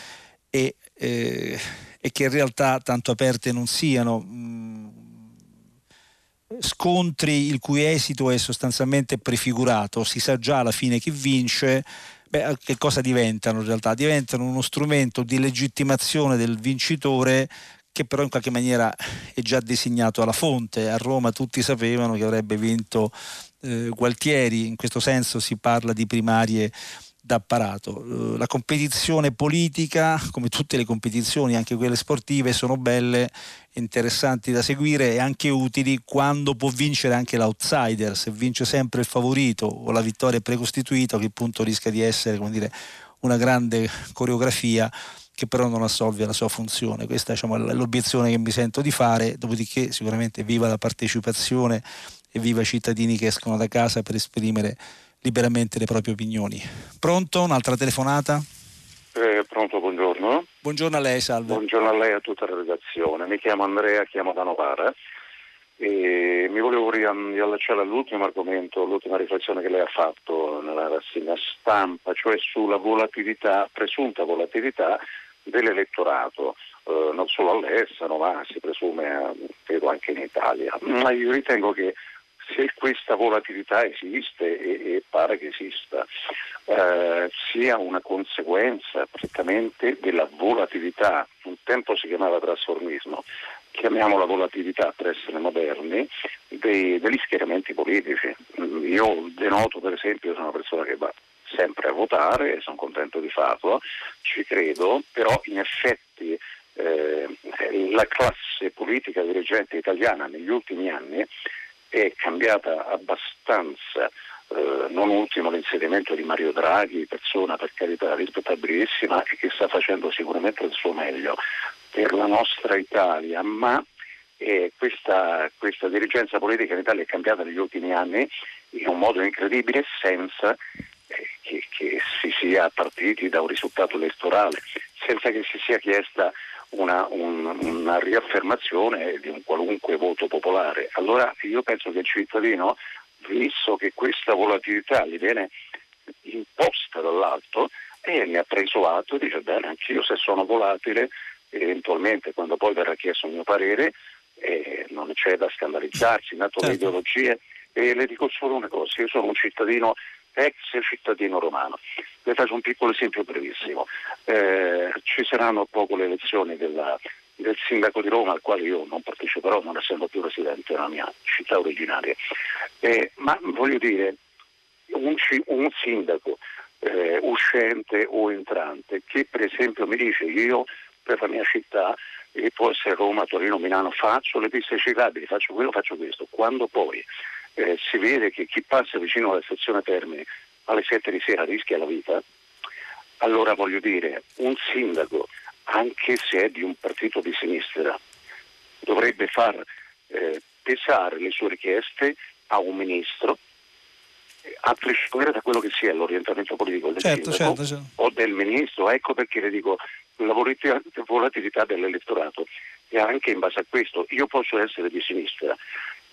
è, eh, è che in realtà tanto aperte non siano. Mm, scontri il cui esito è sostanzialmente prefigurato, si sa già alla fine chi vince, beh, che cosa diventano in realtà? Diventano uno strumento di legittimazione del vincitore che però in qualche maniera è già designato alla fonte. A Roma tutti sapevano che avrebbe vinto eh, Gualtieri, in questo senso si parla di primarie d'apparato. Eh, la competizione politica, come tutte le competizioni, anche quelle sportive, sono belle, interessanti da seguire e anche utili quando può vincere anche l'outsider, se vince sempre il favorito o la vittoria è precostituita, che punto rischia di essere dire, una grande coreografia che però non assolve la sua funzione. Questa diciamo, è l'obiezione che mi sento di fare, dopodiché sicuramente viva la partecipazione e viva i cittadini che escono da casa per esprimere liberamente le proprie opinioni. Pronto? Un'altra telefonata? Eh, pronto, buongiorno. Buongiorno a lei, salve. Buongiorno a lei e a tutta la redazione. Mi chiamo Andrea, chiamo da Novara. E mi volevo riallacciare all'ultimo argomento, all'ultima riflessione che lei ha fatto nella rassegna stampa, cioè sulla volatilità, presunta volatilità dell'elettorato, eh, non solo all'estero, ma si presume, eh, credo anche in Italia. Ma io ritengo che se questa volatilità esiste e, e pare che esista, eh, sia una conseguenza prettamente della volatilità, un tempo si chiamava trasformismo, chiamiamola volatilità per essere moderni, dei, degli schieramenti politici. Io denoto per esempio, sono una persona che va sempre a votare, sono contento di farlo, ci credo, però in effetti eh, la classe politica dirigente italiana negli ultimi anni è cambiata abbastanza, eh, non ultimo l'insediamento di Mario Draghi, persona per carità rispettabilissima e che sta facendo sicuramente il suo meglio per la nostra Italia, ma eh, questa, questa dirigenza politica in Italia è cambiata negli ultimi anni in un modo incredibile senza eh, che, che, si sia partiti da un risultato elettorale, senza che si sia chiesta una, un, una, riaffermazione di un qualunque voto popolare. Allora io penso che il cittadino, visto che questa volatilità gli viene imposta dall'alto, e ne ha preso atto e dice bene, anch'io se sono volatile, eventualmente quando poi verrà chiesto il mio parere, eh, non c'è da scandalizzarsi, nato certo. le ideologie. E le dico solo una cosa, io sono un cittadino ex cittadino romano. Le faccio un piccolo esempio brevissimo. Eh, ci saranno poco le elezioni della, del sindaco di Roma, al quale io non parteciperò, non essendo più residente nella mia città originaria. Eh, ma voglio dire, un, un sindaco eh, uscente o entrante che per esempio mi dice io per la mia città e può essere Roma, Torino, Milano, faccio le piste ciclabili, faccio quello, faccio questo. Quando poi eh, si vede che chi passa vicino alla stazione Termini alle 7 di sera rischia la vita, allora voglio dire, un sindaco, anche se è di un partito di sinistra, dovrebbe far eh, pesare le sue richieste a un ministro a prescindere da quello che sia l'orientamento politico del certo, sindaco certo, certo. o del ministro. Ecco perché le dico la volatilità dell'elettorato e anche in base a questo io posso essere di sinistra,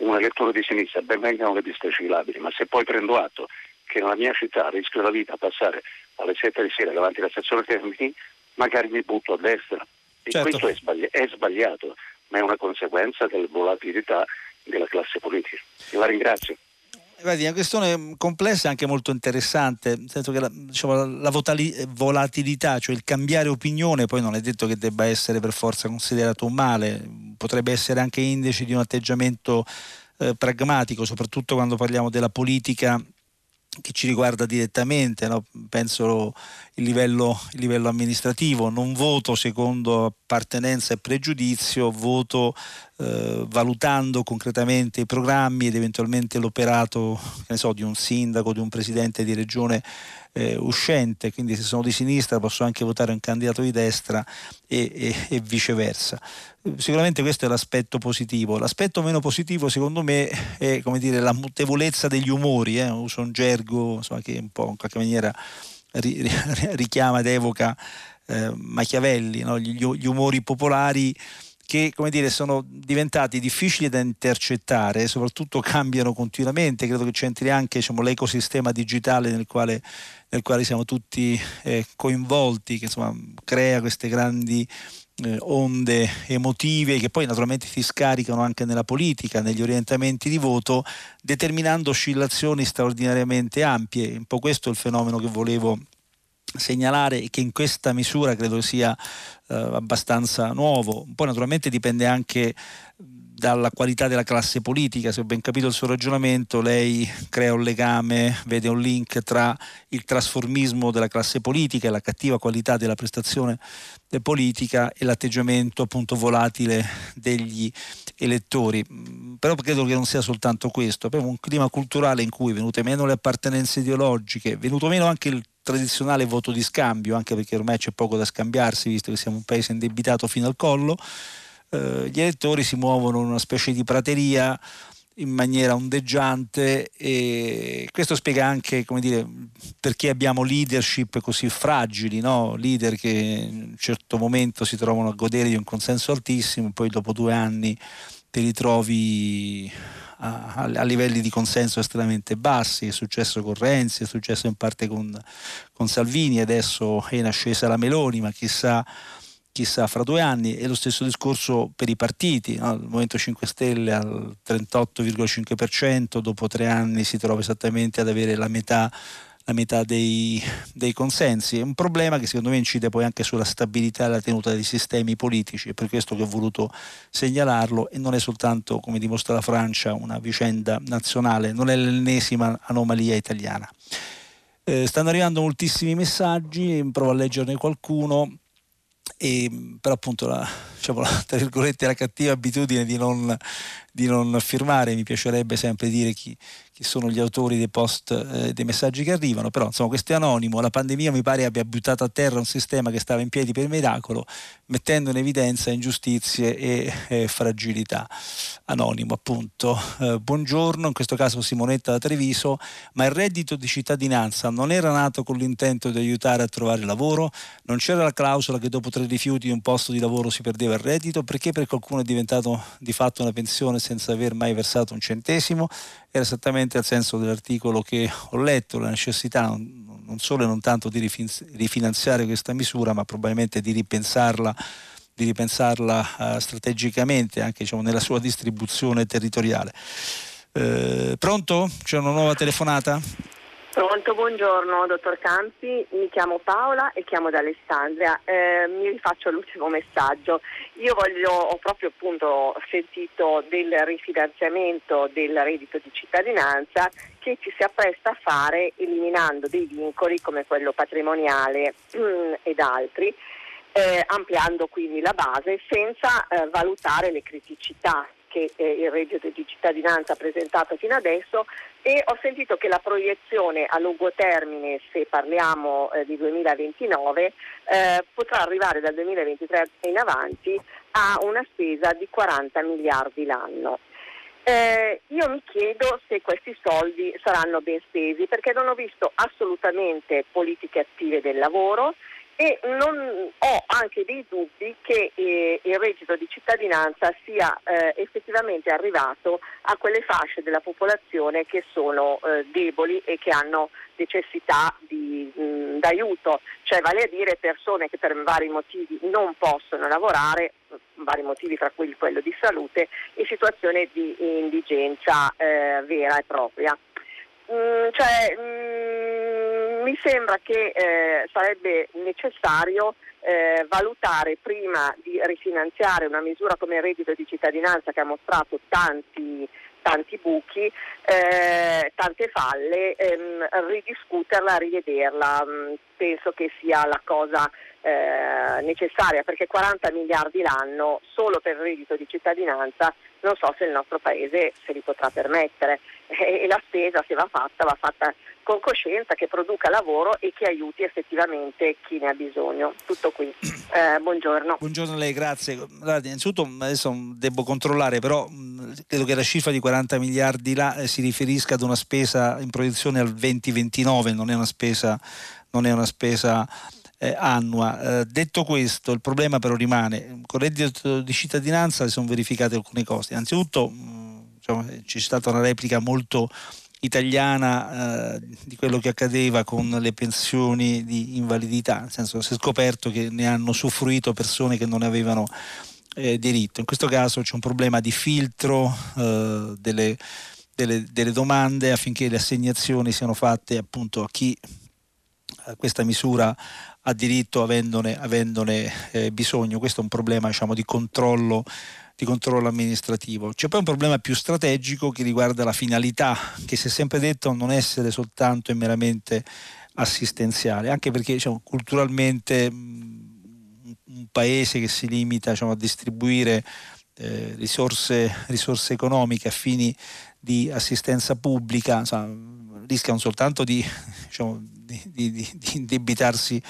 un elettore di sinistra, ben vengano le piste ciclabili, ma se poi prendo atto che nella mia città rischio la vita a passare alle 7 di sera davanti alla stazione Termini, magari mi butto a destra. E certo. questo è, sbagli- è sbagliato, ma è una conseguenza della volatilità della classe politica. La ringrazio. Vedi, è una questione complessa e anche molto interessante, nel senso che la, diciamo, la volatilità, cioè il cambiare opinione, poi non è detto che debba essere per forza considerato un male, potrebbe essere anche indice di un atteggiamento eh, pragmatico, soprattutto quando parliamo della politica che ci riguarda direttamente, no? penso il livello, il livello, amministrativo, non voto secondo appartenenza e pregiudizio, voto eh, valutando concretamente i programmi ed eventualmente l'operato so, di un sindaco, di un presidente di regione eh, uscente, quindi se sono di sinistra posso anche votare un candidato di destra e, e, e viceversa. Sicuramente questo è l'aspetto positivo. L'aspetto meno positivo secondo me è dire, la mutevolezza degli umori, eh? uso un gergo insomma, che un po' in qualche maniera ri, richiama ed evoca eh, Machiavelli, no? gli, gli umori popolari che come dire, sono diventati difficili da intercettare soprattutto cambiano continuamente. Credo che c'entri anche diciamo, l'ecosistema digitale nel quale, nel quale siamo tutti eh, coinvolti, che insomma, crea queste grandi eh, onde emotive che poi naturalmente si scaricano anche nella politica, negli orientamenti di voto, determinando oscillazioni straordinariamente ampie. Un po' questo è il fenomeno che volevo segnalare che in questa misura credo sia eh, abbastanza nuovo. Poi naturalmente dipende anche dalla qualità della classe politica, se ho ben capito il suo ragionamento, lei crea un legame, vede un link tra il trasformismo della classe politica e la cattiva qualità della prestazione politica e l'atteggiamento appunto volatile degli elettori. Però credo che non sia soltanto questo, abbiamo un clima culturale in cui venute meno le appartenenze ideologiche, venuto meno anche il tradizionale voto di scambio, anche perché ormai c'è poco da scambiarsi, visto che siamo un paese indebitato fino al collo, eh, gli elettori si muovono in una specie di prateria in maniera ondeggiante e questo spiega anche dire, perché abbiamo leadership così fragili, no? leader che in un certo momento si trovano a godere di un consenso altissimo, poi dopo due anni te li trovi a, a, livelli di consenso estremamente bassi, è successo con Renzi, è successo in parte con, con Salvini, adesso è in ascesa la Meloni, ma chissà chissà fra due anni e lo stesso discorso per i partiti, no? il Movimento 5 Stelle al 38,5%, dopo tre anni si trova esattamente ad avere la metà, la metà dei, dei, consensi, è un problema che secondo me incide poi anche sulla stabilità e la tenuta dei sistemi politici, è per questo che ho voluto segnalarlo e non è soltanto, come dimostra la Francia, una vicenda nazionale, non è l'ennesima anomalia italiana. Eh, stanno arrivando moltissimi messaggi, provo a leggerne qualcuno. E, però appunto la, diciamo, la, la cattiva abitudine di non, di non firmare, mi piacerebbe sempre dire chi, chi sono gli autori dei post, eh, dei messaggi che arrivano, però insomma questo è anonimo, la pandemia mi pare abbia buttato a terra un sistema che stava in piedi per miracolo, mettendo in evidenza ingiustizie e eh, fragilità. Anonimo appunto. Eh, buongiorno, in questo caso Simonetta da Treviso, ma il reddito di cittadinanza non era nato con l'intento di aiutare a trovare lavoro? Non c'era la clausola che dopo tre rifiuti di un posto di lavoro si perdeva il reddito? Perché per qualcuno è diventato di fatto una pensione senza aver mai versato un centesimo? Era esattamente al senso dell'articolo che ho letto, la necessità non solo e non tanto di rifinanziare questa misura, ma probabilmente di ripensarla di ripensarla uh, strategicamente anche diciamo, nella sua distribuzione territoriale. Eh, pronto? C'è una nuova telefonata? Pronto, buongiorno dottor Campi, mi chiamo Paola e chiamo da Alessandria, eh, mi rifaccio l'ultimo messaggio. Io voglio, ho proprio appunto sentito del rifinanziamento del reddito di cittadinanza che ci si appresta a fare eliminando dei vincoli come quello patrimoniale mm, ed altri, eh, ampliando quindi la base senza eh, valutare le criticità che eh, il reddito di cittadinanza presentato fino adesso e ho sentito che la proiezione a lungo termine, se parliamo eh, di 2029, eh, potrà arrivare dal 2023 in avanti a una spesa di 40 miliardi l'anno. Eh, io mi chiedo se questi soldi saranno ben spesi perché non ho visto assolutamente politiche attive del lavoro, e non, ho anche dei dubbi che eh, il reddito di cittadinanza sia eh, effettivamente arrivato a quelle fasce della popolazione che sono eh, deboli e che hanno necessità di, mh, d'aiuto, cioè vale a dire persone che per vari motivi non possono lavorare, vari motivi tra cui quello di salute, e situazioni di indigenza eh, vera e propria. Mm, cioè, mm, mi sembra che eh, sarebbe necessario eh, valutare prima di rifinanziare una misura come il reddito di cittadinanza che ha mostrato tanti, tanti buchi, eh, tante falle, ehm, ridiscuterla, rivederla. Mm, penso che sia la cosa eh, necessaria perché 40 miliardi l'anno solo per il reddito di cittadinanza non so se il nostro Paese se li potrà permettere e, la spesa se va fatta va fatta con coscienza che produca lavoro e che aiuti effettivamente chi ne ha bisogno. Tutto qui. Eh, buongiorno. Buongiorno a lei, grazie. Guardi, innanzitutto adesso devo controllare, però credo che la cifra di 40 miliardi là eh, si riferisca ad una spesa in proiezione al 2029, non è una spesa, non è una spesa eh, annua. Eh, detto questo, il problema però rimane. Con il reddito di cittadinanza si sono verificate alcune cose. Innanzitutto mh, diciamo, c'è stata una replica molto italiana eh, di quello che accadeva con le pensioni di invalidità, nel senso si è scoperto che ne hanno usufruito persone che non avevano eh, diritto. In questo caso c'è un problema di filtro eh, delle, delle, delle, domande affinché le assegnazioni siano fatte appunto a chi questa misura ha diritto avendone, avendone eh, bisogno. Questo è un problema diciamo, di, controllo, di controllo amministrativo. C'è poi un problema più strategico che riguarda la finalità, che si è sempre detto non essere soltanto e meramente assistenziale, anche perché diciamo, culturalmente un paese che si limita diciamo, a distribuire eh, risorse, risorse, economiche a fini di assistenza pubblica insomma, rischia non soltanto di, diciamo, di, di, di indebitarsi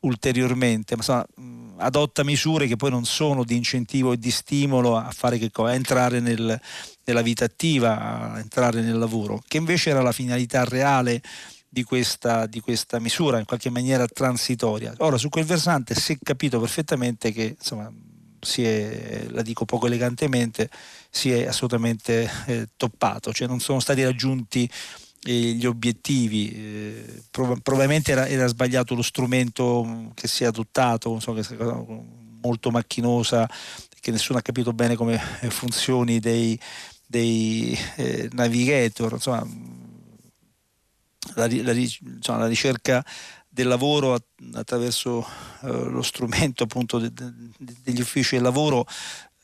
ulteriormente, ma insomma, adotta misure che poi non sono di incentivo e di stimolo a fare che cosa? A entrare nel, nella vita attiva, a entrare nel lavoro, che invece era la finalità reale di questa, di questa misura, in qualche maniera transitoria. Ora, su quel versante si è capito perfettamente che, insomma, si è, la dico poco elegantemente, si è assolutamente eh, toppato, cioè non sono stati raggiunti gli obiettivi, eh, prov- probabilmente era, era, sbagliato lo strumento che si è adottato, non so, che molto macchinosa, che nessuno ha capito bene come funzioni dei, dei eh, navigator, insomma la, la, insomma, la ricerca del lavoro attraverso eh, lo strumento appunto de, de, degli uffici del lavoro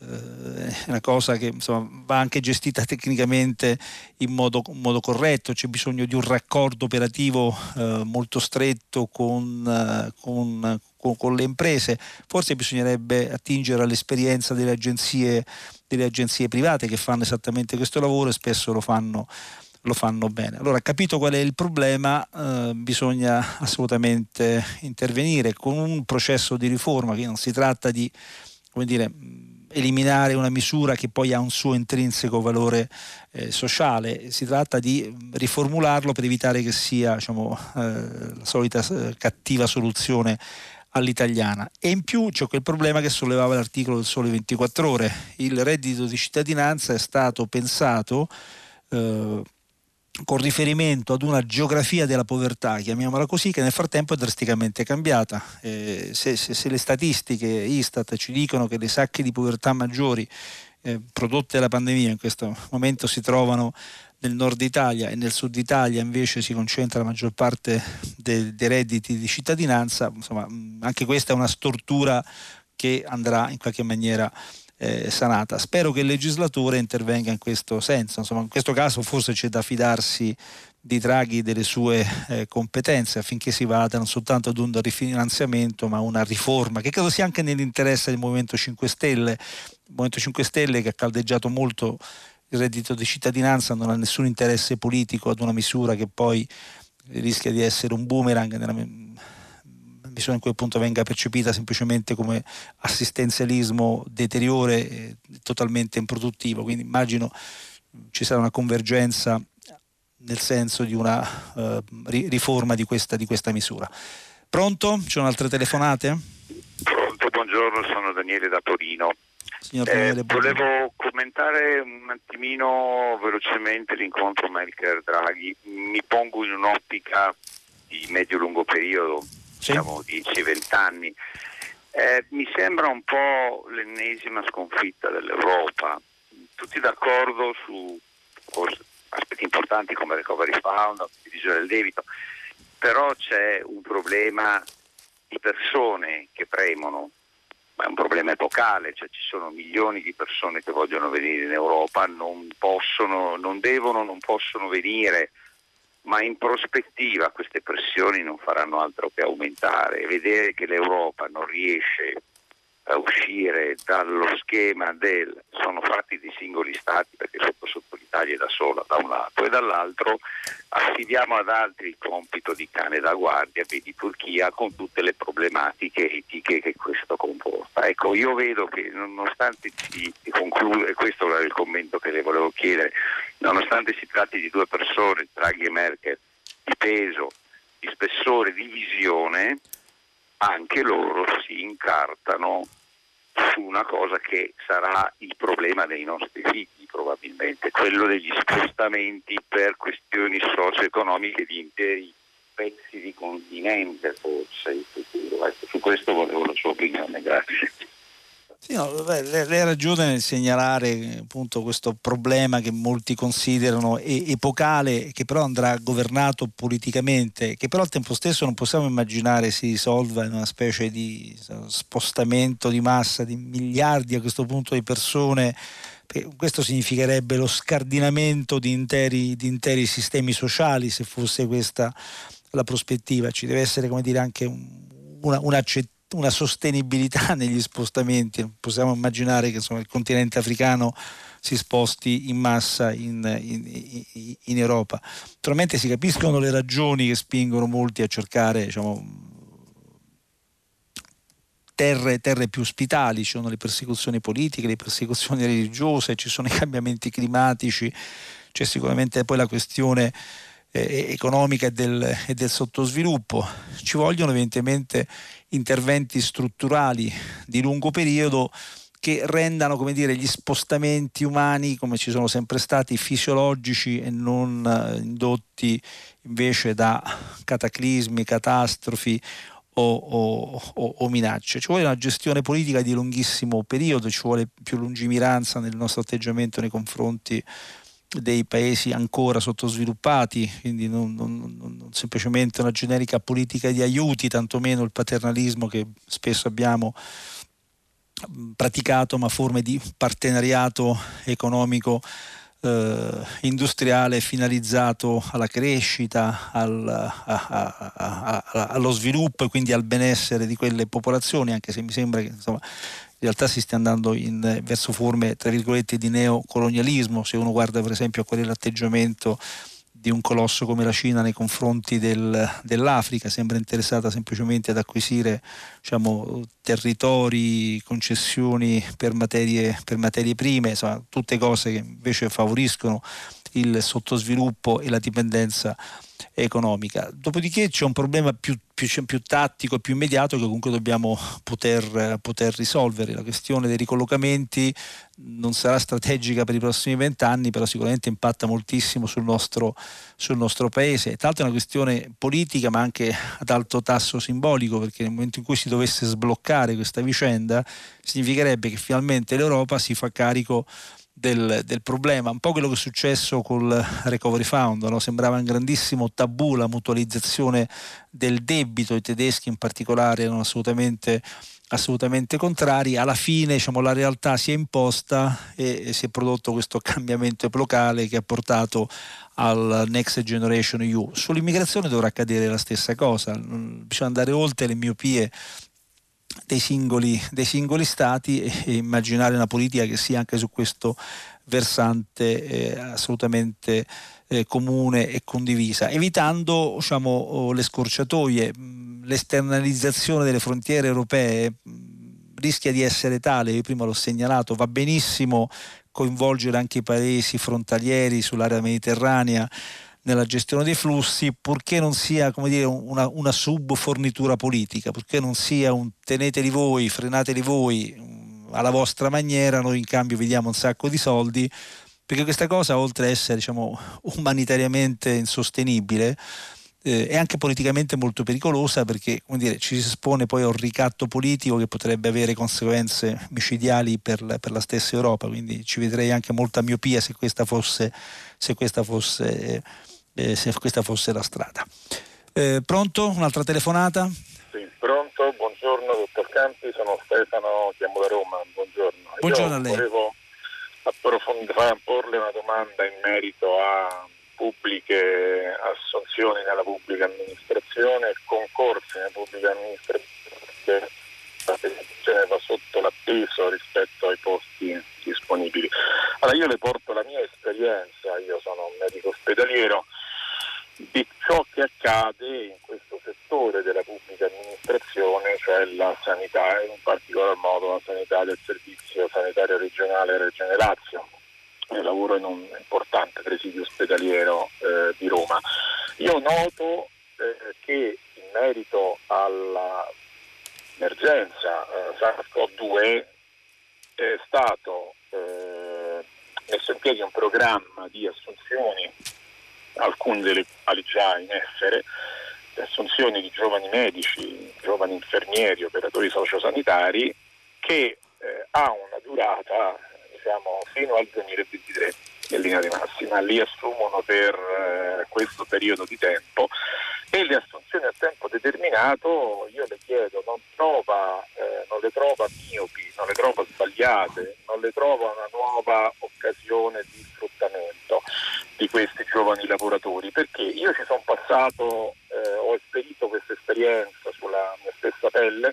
è una cosa che insomma, va anche gestita tecnicamente in modo, in modo, corretto, c'è bisogno di un raccordo operativo eh, molto stretto con, eh, con, con, con, le imprese, forse bisognerebbe attingere all'esperienza delle agenzie, delle agenzie private che fanno esattamente questo lavoro e spesso lo fanno lo fanno bene. Allora, capito qual è il problema, eh, bisogna assolutamente intervenire con un processo di riforma che non si tratta di come dire, eliminare una misura che poi ha un suo intrinseco valore eh, sociale, si tratta di riformularlo per evitare che sia diciamo, eh, la solita eh, cattiva soluzione all'italiana. E in più c'è quel problema che sollevava l'articolo del Sole 24 ore. Il reddito di cittadinanza è stato pensato eh, con riferimento ad una geografia della povertà, chiamiamola così, che nel frattempo è drasticamente cambiata. Eh, se, se, se, le statistiche Istat ci dicono che le sacche di povertà maggiori eh, prodotte dalla pandemia in questo momento si trovano nel nord Italia e nel sud Italia invece si concentra la maggior parte dei, dei redditi di cittadinanza, insomma anche questa è una stortura che andrà in qualche maniera eh, sanata. Spero che il legislatore intervenga in questo senso, insomma in questo caso forse c'è da fidarsi di Draghi delle sue eh, competenze affinché si vada non soltanto ad un rifinanziamento ma a una riforma che credo sia anche nell'interesse del Movimento 5 Stelle, il Movimento 5 Stelle che ha caldeggiato molto il reddito di cittadinanza non ha nessun interesse politico ad una misura che poi rischia di essere un boomerang nella, misura in cui appunto venga percepita semplicemente come assistenzialismo deteriore e totalmente improduttivo. Quindi immagino ci sarà una convergenza nel senso di una uh, riforma di questa, di questa misura. Pronto? Ci sono altre telefonate? Pronto, buongiorno, sono Daniele da Torino. Eh, volevo commentare un attimino velocemente l'incontro Merkel-Draghi. Mi pongo in un'ottica di medio-lungo periodo. Diciamo 10-20 anni. Eh, mi sembra un po' l'ennesima sconfitta dell'Europa, tutti d'accordo su aspetti importanti come recovery fund, divisione del debito, però c'è un problema di persone che premono, ma è un problema epocale, cioè ci sono milioni di persone che vogliono venire in Europa, non possono, non devono, non possono venire ma in prospettiva queste pressioni non faranno altro che aumentare. Vedere che l'Europa non riesce uscire dallo schema del sono fatti di singoli stati perché sotto sotto l'Italia è da sola da un lato e dall'altro affidiamo ad altri il compito di cane da guardia, vedi Turchia con tutte le problematiche etiche che questo comporta. Ecco, io vedo che nonostante si conclude, questo era il commento che le volevo chiedere, nonostante si tratti di due persone, Draghi e Merkel, di peso, di spessore, di visione, anche loro si incartano su una cosa che sarà il problema dei nostri figli probabilmente, quello degli spostamenti per questioni socio-economiche di interi pezzi di continente forse in futuro. Ecco, su questo volevo la sua opinione, grazie. No, lei ha ragione nel segnalare appunto questo problema che molti considerano epocale, che però andrà governato politicamente, che però al tempo stesso non possiamo immaginare si risolva in una specie di spostamento di massa di miliardi a questo punto di persone. Questo significherebbe lo scardinamento di interi, di interi sistemi sociali se fosse questa la prospettiva. Ci deve essere come dire, anche un, una, un'accettazione una sostenibilità negli spostamenti. Possiamo immaginare che insomma, il continente africano si sposti in massa in, in, in, Europa. Naturalmente si capiscono le ragioni che spingono molti a cercare diciamo, terre, terre, più ospitali, ci sono le persecuzioni politiche, le persecuzioni religiose, ci sono i cambiamenti climatici, c'è sicuramente poi la questione eh, economica e del, e del sottosviluppo. Ci vogliono evidentemente interventi strutturali di lungo periodo che rendano come dire, gli spostamenti umani, come ci sono sempre stati, fisiologici e non eh, indotti invece da cataclismi, catastrofi o, o, o, o, minacce. Ci vuole una gestione politica di lunghissimo periodo, ci vuole più lungimiranza nel nostro atteggiamento nei confronti dei paesi ancora sottosviluppati, quindi non, non, non, semplicemente una generica politica di aiuti, tantomeno il paternalismo che spesso abbiamo praticato, ma forme di partenariato economico eh, industriale finalizzato alla crescita, al, a, a, a, allo sviluppo e quindi al benessere di quelle popolazioni, anche se mi sembra che insomma, in realtà si stia andando in, verso forme tra virgolette di neocolonialismo, se uno guarda per esempio a qual è l'atteggiamento di un colosso come la Cina nei confronti del, dell'Africa, sembra interessata semplicemente ad acquisire diciamo, territori, concessioni per materie, per materie prime, insomma, tutte cose che invece favoriscono il sottosviluppo e la dipendenza economica. Dopodiché c'è un problema più, più, più tattico e più immediato che comunque dobbiamo poter, poter, risolvere. La questione dei ricollocamenti non sarà strategica per i prossimi vent'anni, però sicuramente impatta moltissimo sul nostro, sul nostro paese. Tra l'altro è una questione politica ma anche ad alto tasso simbolico, perché nel momento in cui si dovesse sbloccare questa vicenda significherebbe che finalmente l'Europa si fa carico del, del, problema, un po' quello che è successo col Recovery Fund, no? sembrava un grandissimo tabù la mutualizzazione del debito, i tedeschi in particolare erano assolutamente, assolutamente contrari, alla fine diciamo, la realtà si è imposta e, e si è prodotto questo cambiamento epocale che ha portato al Next Generation EU. Sull'immigrazione dovrà accadere la stessa cosa, bisogna andare oltre le miopie dei singoli, dei singoli stati e, e, immaginare una politica che sia anche su questo versante eh, assolutamente eh, comune e condivisa, evitando diciamo, le scorciatoie, l'esternalizzazione delle frontiere europee rischia di essere tale, io prima l'ho segnalato, va benissimo coinvolgere anche i paesi frontalieri sull'area mediterranea, nella gestione dei flussi, purché non sia dire, una, una subfornitura politica, purché non sia un teneteli voi, frenateli voi mm, alla vostra maniera, noi in cambio vi diamo un sacco di soldi, perché questa cosa, oltre ad essere diciamo, umanitariamente insostenibile, eh, è anche politicamente molto pericolosa perché dire, ci si espone poi a un ricatto politico che potrebbe avere conseguenze micidiali per la, per la stessa Europa, quindi ci vedrei anche molta miopia se questa fosse, se questa fosse eh, se questa fosse la strada. Eh, pronto? Un'altra telefonata? Sì, pronto, buongiorno dottor Campi, sono Stefano, chiamo da Roma, buongiorno. Buongiorno Io a lei. Volevo approfondire, porle una domanda in merito a pubbliche assunzioni nella pubblica amministrazione e concorsi nella pubblica amministrazione la va sotto l'atteso rispetto ai posti disponibili. Allora io le porto la mia esperienza, io sono un medico ospedaliero, di ciò che accade in questo settore della pubblica amministrazione, cioè la sanità e in particolar modo la sanità del servizio sanitario regionale Regione Lazio. Io lavoro in un importante presidio ospedaliero eh, di Roma. Io noto eh, che in merito all'emergenza eh, SARS-CoV-2 è stato eh, messo in piedi un programma di assunzioni alcune delle quali già in essere, le assunzioni di giovani medici, giovani infermieri, operatori sociosanitari, che eh, ha una durata diciamo, fino al 2023 in linea di massima, li assumono per eh, questo periodo di tempo e le assunzioni a tempo determinato io le chiedo non, trova, eh, non le trova miopi, non le trova sbagliate, non le trova una nuova occasione di sfruttamento di questi giovani lavoratori, perché io ci sono passato, eh, ho esperito questa esperienza sulla mia stessa pelle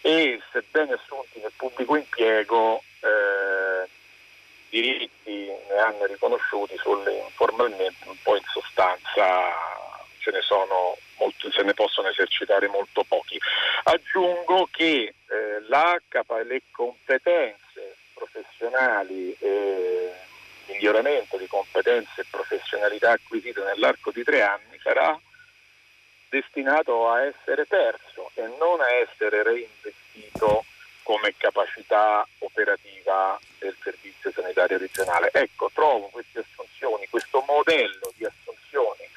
e sebbene assunti nel pubblico impiego eh, diritti ne hanno riconosciuti, sulle, informalmente un po' in sostanza ce ne molto, se ne possono esercitare molto pochi. Aggiungo che eh, la, le competenze professionali e il miglioramento di competenze e professionalità acquisite nell'arco di tre anni sarà destinato a essere perso e non a essere reinvestito come capacità operativa del servizio sanitario regionale. Ecco, trovo queste assunzioni, questo modello di assunzioni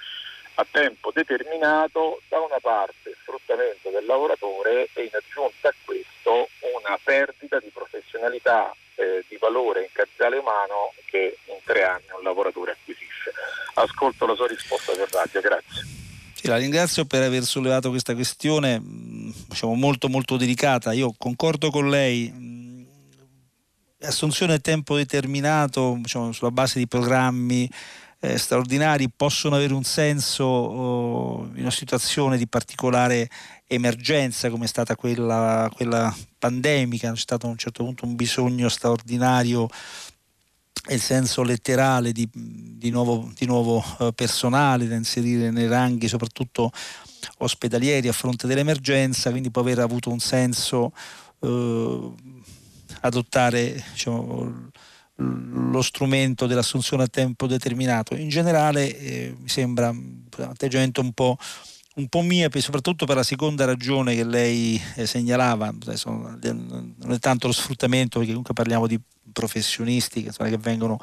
a tempo determinato, da una parte sfruttamento del lavoratore e in aggiunta a questo una perdita di professionalità eh, di valore in capitale umano che in tre anni un lavoratore acquisisce. Ascolto la sua risposta per radio, grazie. La ringrazio per aver sollevato questa questione diciamo, molto molto delicata. Io concordo con lei. Assunzione a tempo determinato diciamo, sulla base di programmi eh, straordinari possono avere un senso oh, in una situazione di particolare emergenza come è stata quella, quella pandemica, c'è stato a un certo punto un bisogno straordinario nel senso letterale di, di nuovo, di nuovo eh, personale da inserire nei ranghi soprattutto ospedalieri a fronte dell'emergenza, quindi può aver avuto un senso eh, adottare diciamo, lo strumento dell'assunzione a tempo determinato. In generale eh, mi sembra un atteggiamento un po', un po' miope, soprattutto per la seconda ragione che lei eh, segnalava, non è tanto lo sfruttamento, perché comunque parliamo di professionisti che, insomma, che vengono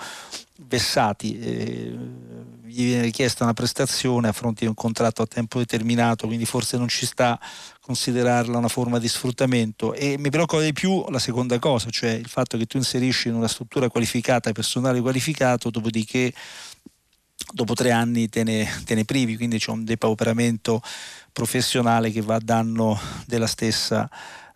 vessati, eh, gli viene richiesta una prestazione a fronte di un contratto a tempo determinato, quindi forse non ci sta considerarla una forma di sfruttamento e mi preoccupa di più la seconda cosa, cioè il fatto che tu inserisci in una struttura qualificata personale qualificato, dopodiché dopo tre anni te ne, te ne privi, quindi c'è un depauperamento professionale che va a danno della stessa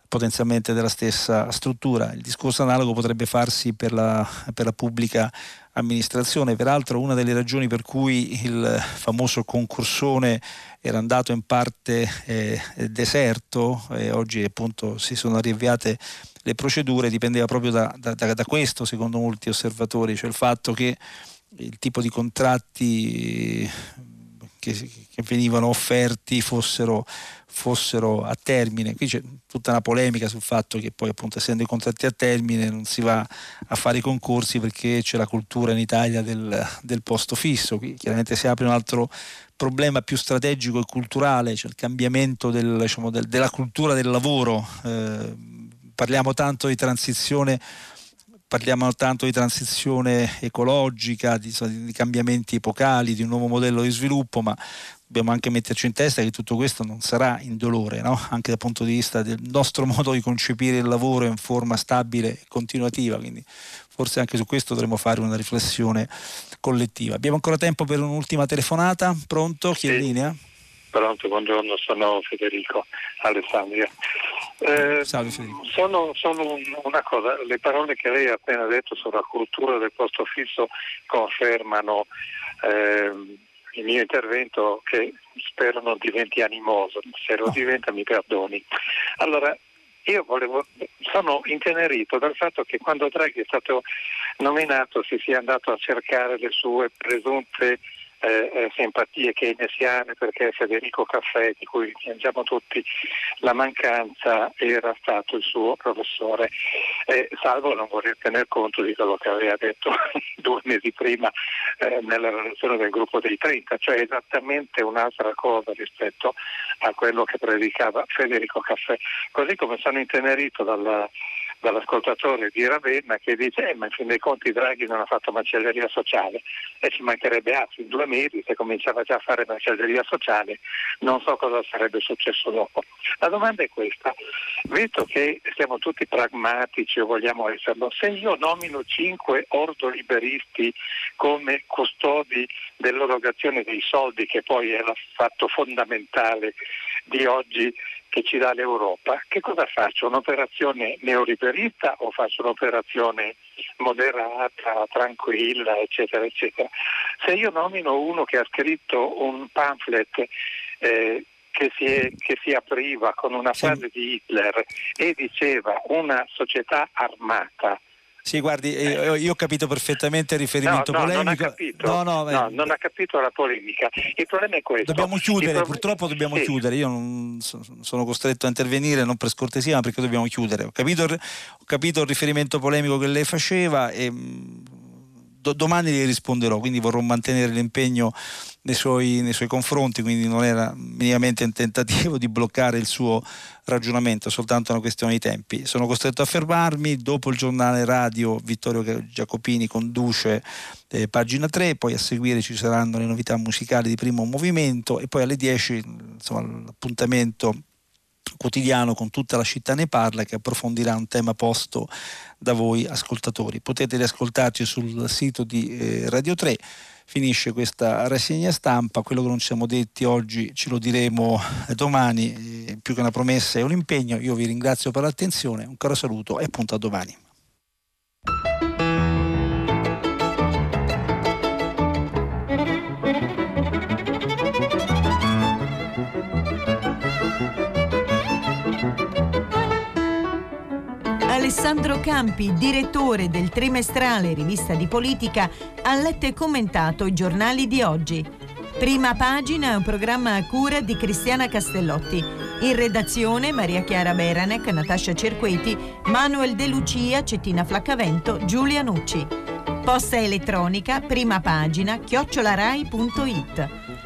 potenzialmente della stessa struttura. Il discorso analogo potrebbe farsi per la, per la pubblica amministrazione. Peraltro una delle ragioni per cui il famoso concursone era andato in parte eh, deserto e oggi appunto si sono riavviate le procedure dipendeva proprio da, da, da, questo secondo molti osservatori, cioè il fatto che il tipo di contratti che, che venivano offerti fossero fossero a termine. Qui c'è tutta una polemica sul fatto che poi appunto essendo i contratti a termine non si va a fare i concorsi perché c'è la cultura in Italia del, del posto fisso. Qui chiaramente si apre un altro problema più strategico e culturale, cioè il cambiamento del, diciamo, del, della cultura del lavoro. Eh, parliamo tanto di transizione parliamo tanto di transizione ecologica, di, di, cambiamenti epocali, di un nuovo modello di sviluppo, ma dobbiamo anche metterci in testa che tutto questo non sarà indolore, no? anche dal punto di vista del nostro modo di concepire il lavoro in forma stabile e continuativa, quindi forse anche su questo dovremmo fare una riflessione collettiva. Abbiamo ancora tempo per un'ultima telefonata, pronto? Chi è in linea? Pronto, buongiorno, sono Federico Alessandria. Eh, Salve Federico. Sono, sono, una cosa, le parole che lei ha appena detto sulla cultura del posto fisso confermano eh, il mio intervento che spero non diventi animoso, se lo diventa mi perdoni. Allora, io volevo, sono intenerito dal fatto che quando Draghi è stato nominato si sia andato a cercare le sue presunte eh, eh, simpatie keynesiane perché Federico Caffè, di cui piangiamo tutti la mancanza, era stato il suo professore, eh, salvo non voler tener conto di quello che aveva detto due mesi prima eh, nella relazione del gruppo dei 30, cioè esattamente un'altra cosa rispetto a quello che predicava Federico Caffè. Così come sono intenerito dalla dall'ascoltatore di Ravenna che dice eh, ma in fin dei conti Draghi non ha fatto macelleria sociale e ci mancherebbe altro in due mesi se cominciava già a fare macelleria sociale non so cosa sarebbe successo dopo. La domanda è questa, visto che siamo tutti pragmatici o vogliamo esserlo, se io nomino cinque ordoliberisti come custodi dell'erogazione dei soldi che poi è il fatto fondamentale di oggi che ci dà l'Europa, che cosa faccio? Un'operazione neoliberista o faccio un'operazione moderata, tranquilla, eccetera, eccetera? Se io nomino uno che ha scritto un pamphlet eh, che si, è, che si, apriva con una frase di Hitler e diceva una società armata Sì, guardi, io, io, ho capito perfettamente il riferimento no, no, polemico. Non ha capito, no, no, no, non ha capito la polemica. Il problema è questo. Dobbiamo chiudere, pro... purtroppo dobbiamo sì. chiudere. Io non sono costretto a intervenire, non per scortesia, ma perché dobbiamo chiudere. Ho capito, ho capito il riferimento polemico che lei faceva e do, domani gli risponderò, quindi vorrò mantenere l'impegno nei suoi, nei suoi confronti, quindi non era minimamente un tentativo di bloccare il suo ragionamento, soltanto una questione di tempi. Sono costretto a fermarmi, dopo il giornale radio Vittorio Giacopini conduce eh, pagina 3, poi a seguire ci saranno le novità musicali di primo movimento e poi alle 10 insomma, l'appuntamento quotidiano con tutta la città ne parla che approfondirà un tema posto da voi ascoltatori. Potete riascoltarci sul sito di eh, Radio 3 finisce questa rassegna stampa, quello che non ci siamo detti oggi ce lo diremo domani, eh, più che una promessa è un impegno, io vi ringrazio per l'attenzione, un caro saluto e appunto a domani. Alessandro Campi, direttore del trimestrale Rivista di Politica, ha letto e commentato i giornali di oggi. Prima pagina è un programma a cura di Cristiana Castellotti. In redazione Maria Chiara Beranec, Natascia Cerqueti, Manuel De Lucia, Cettina Flaccavento, Giulia Nucci. Posta elettronica, prima pagina, chiocciolarai.it.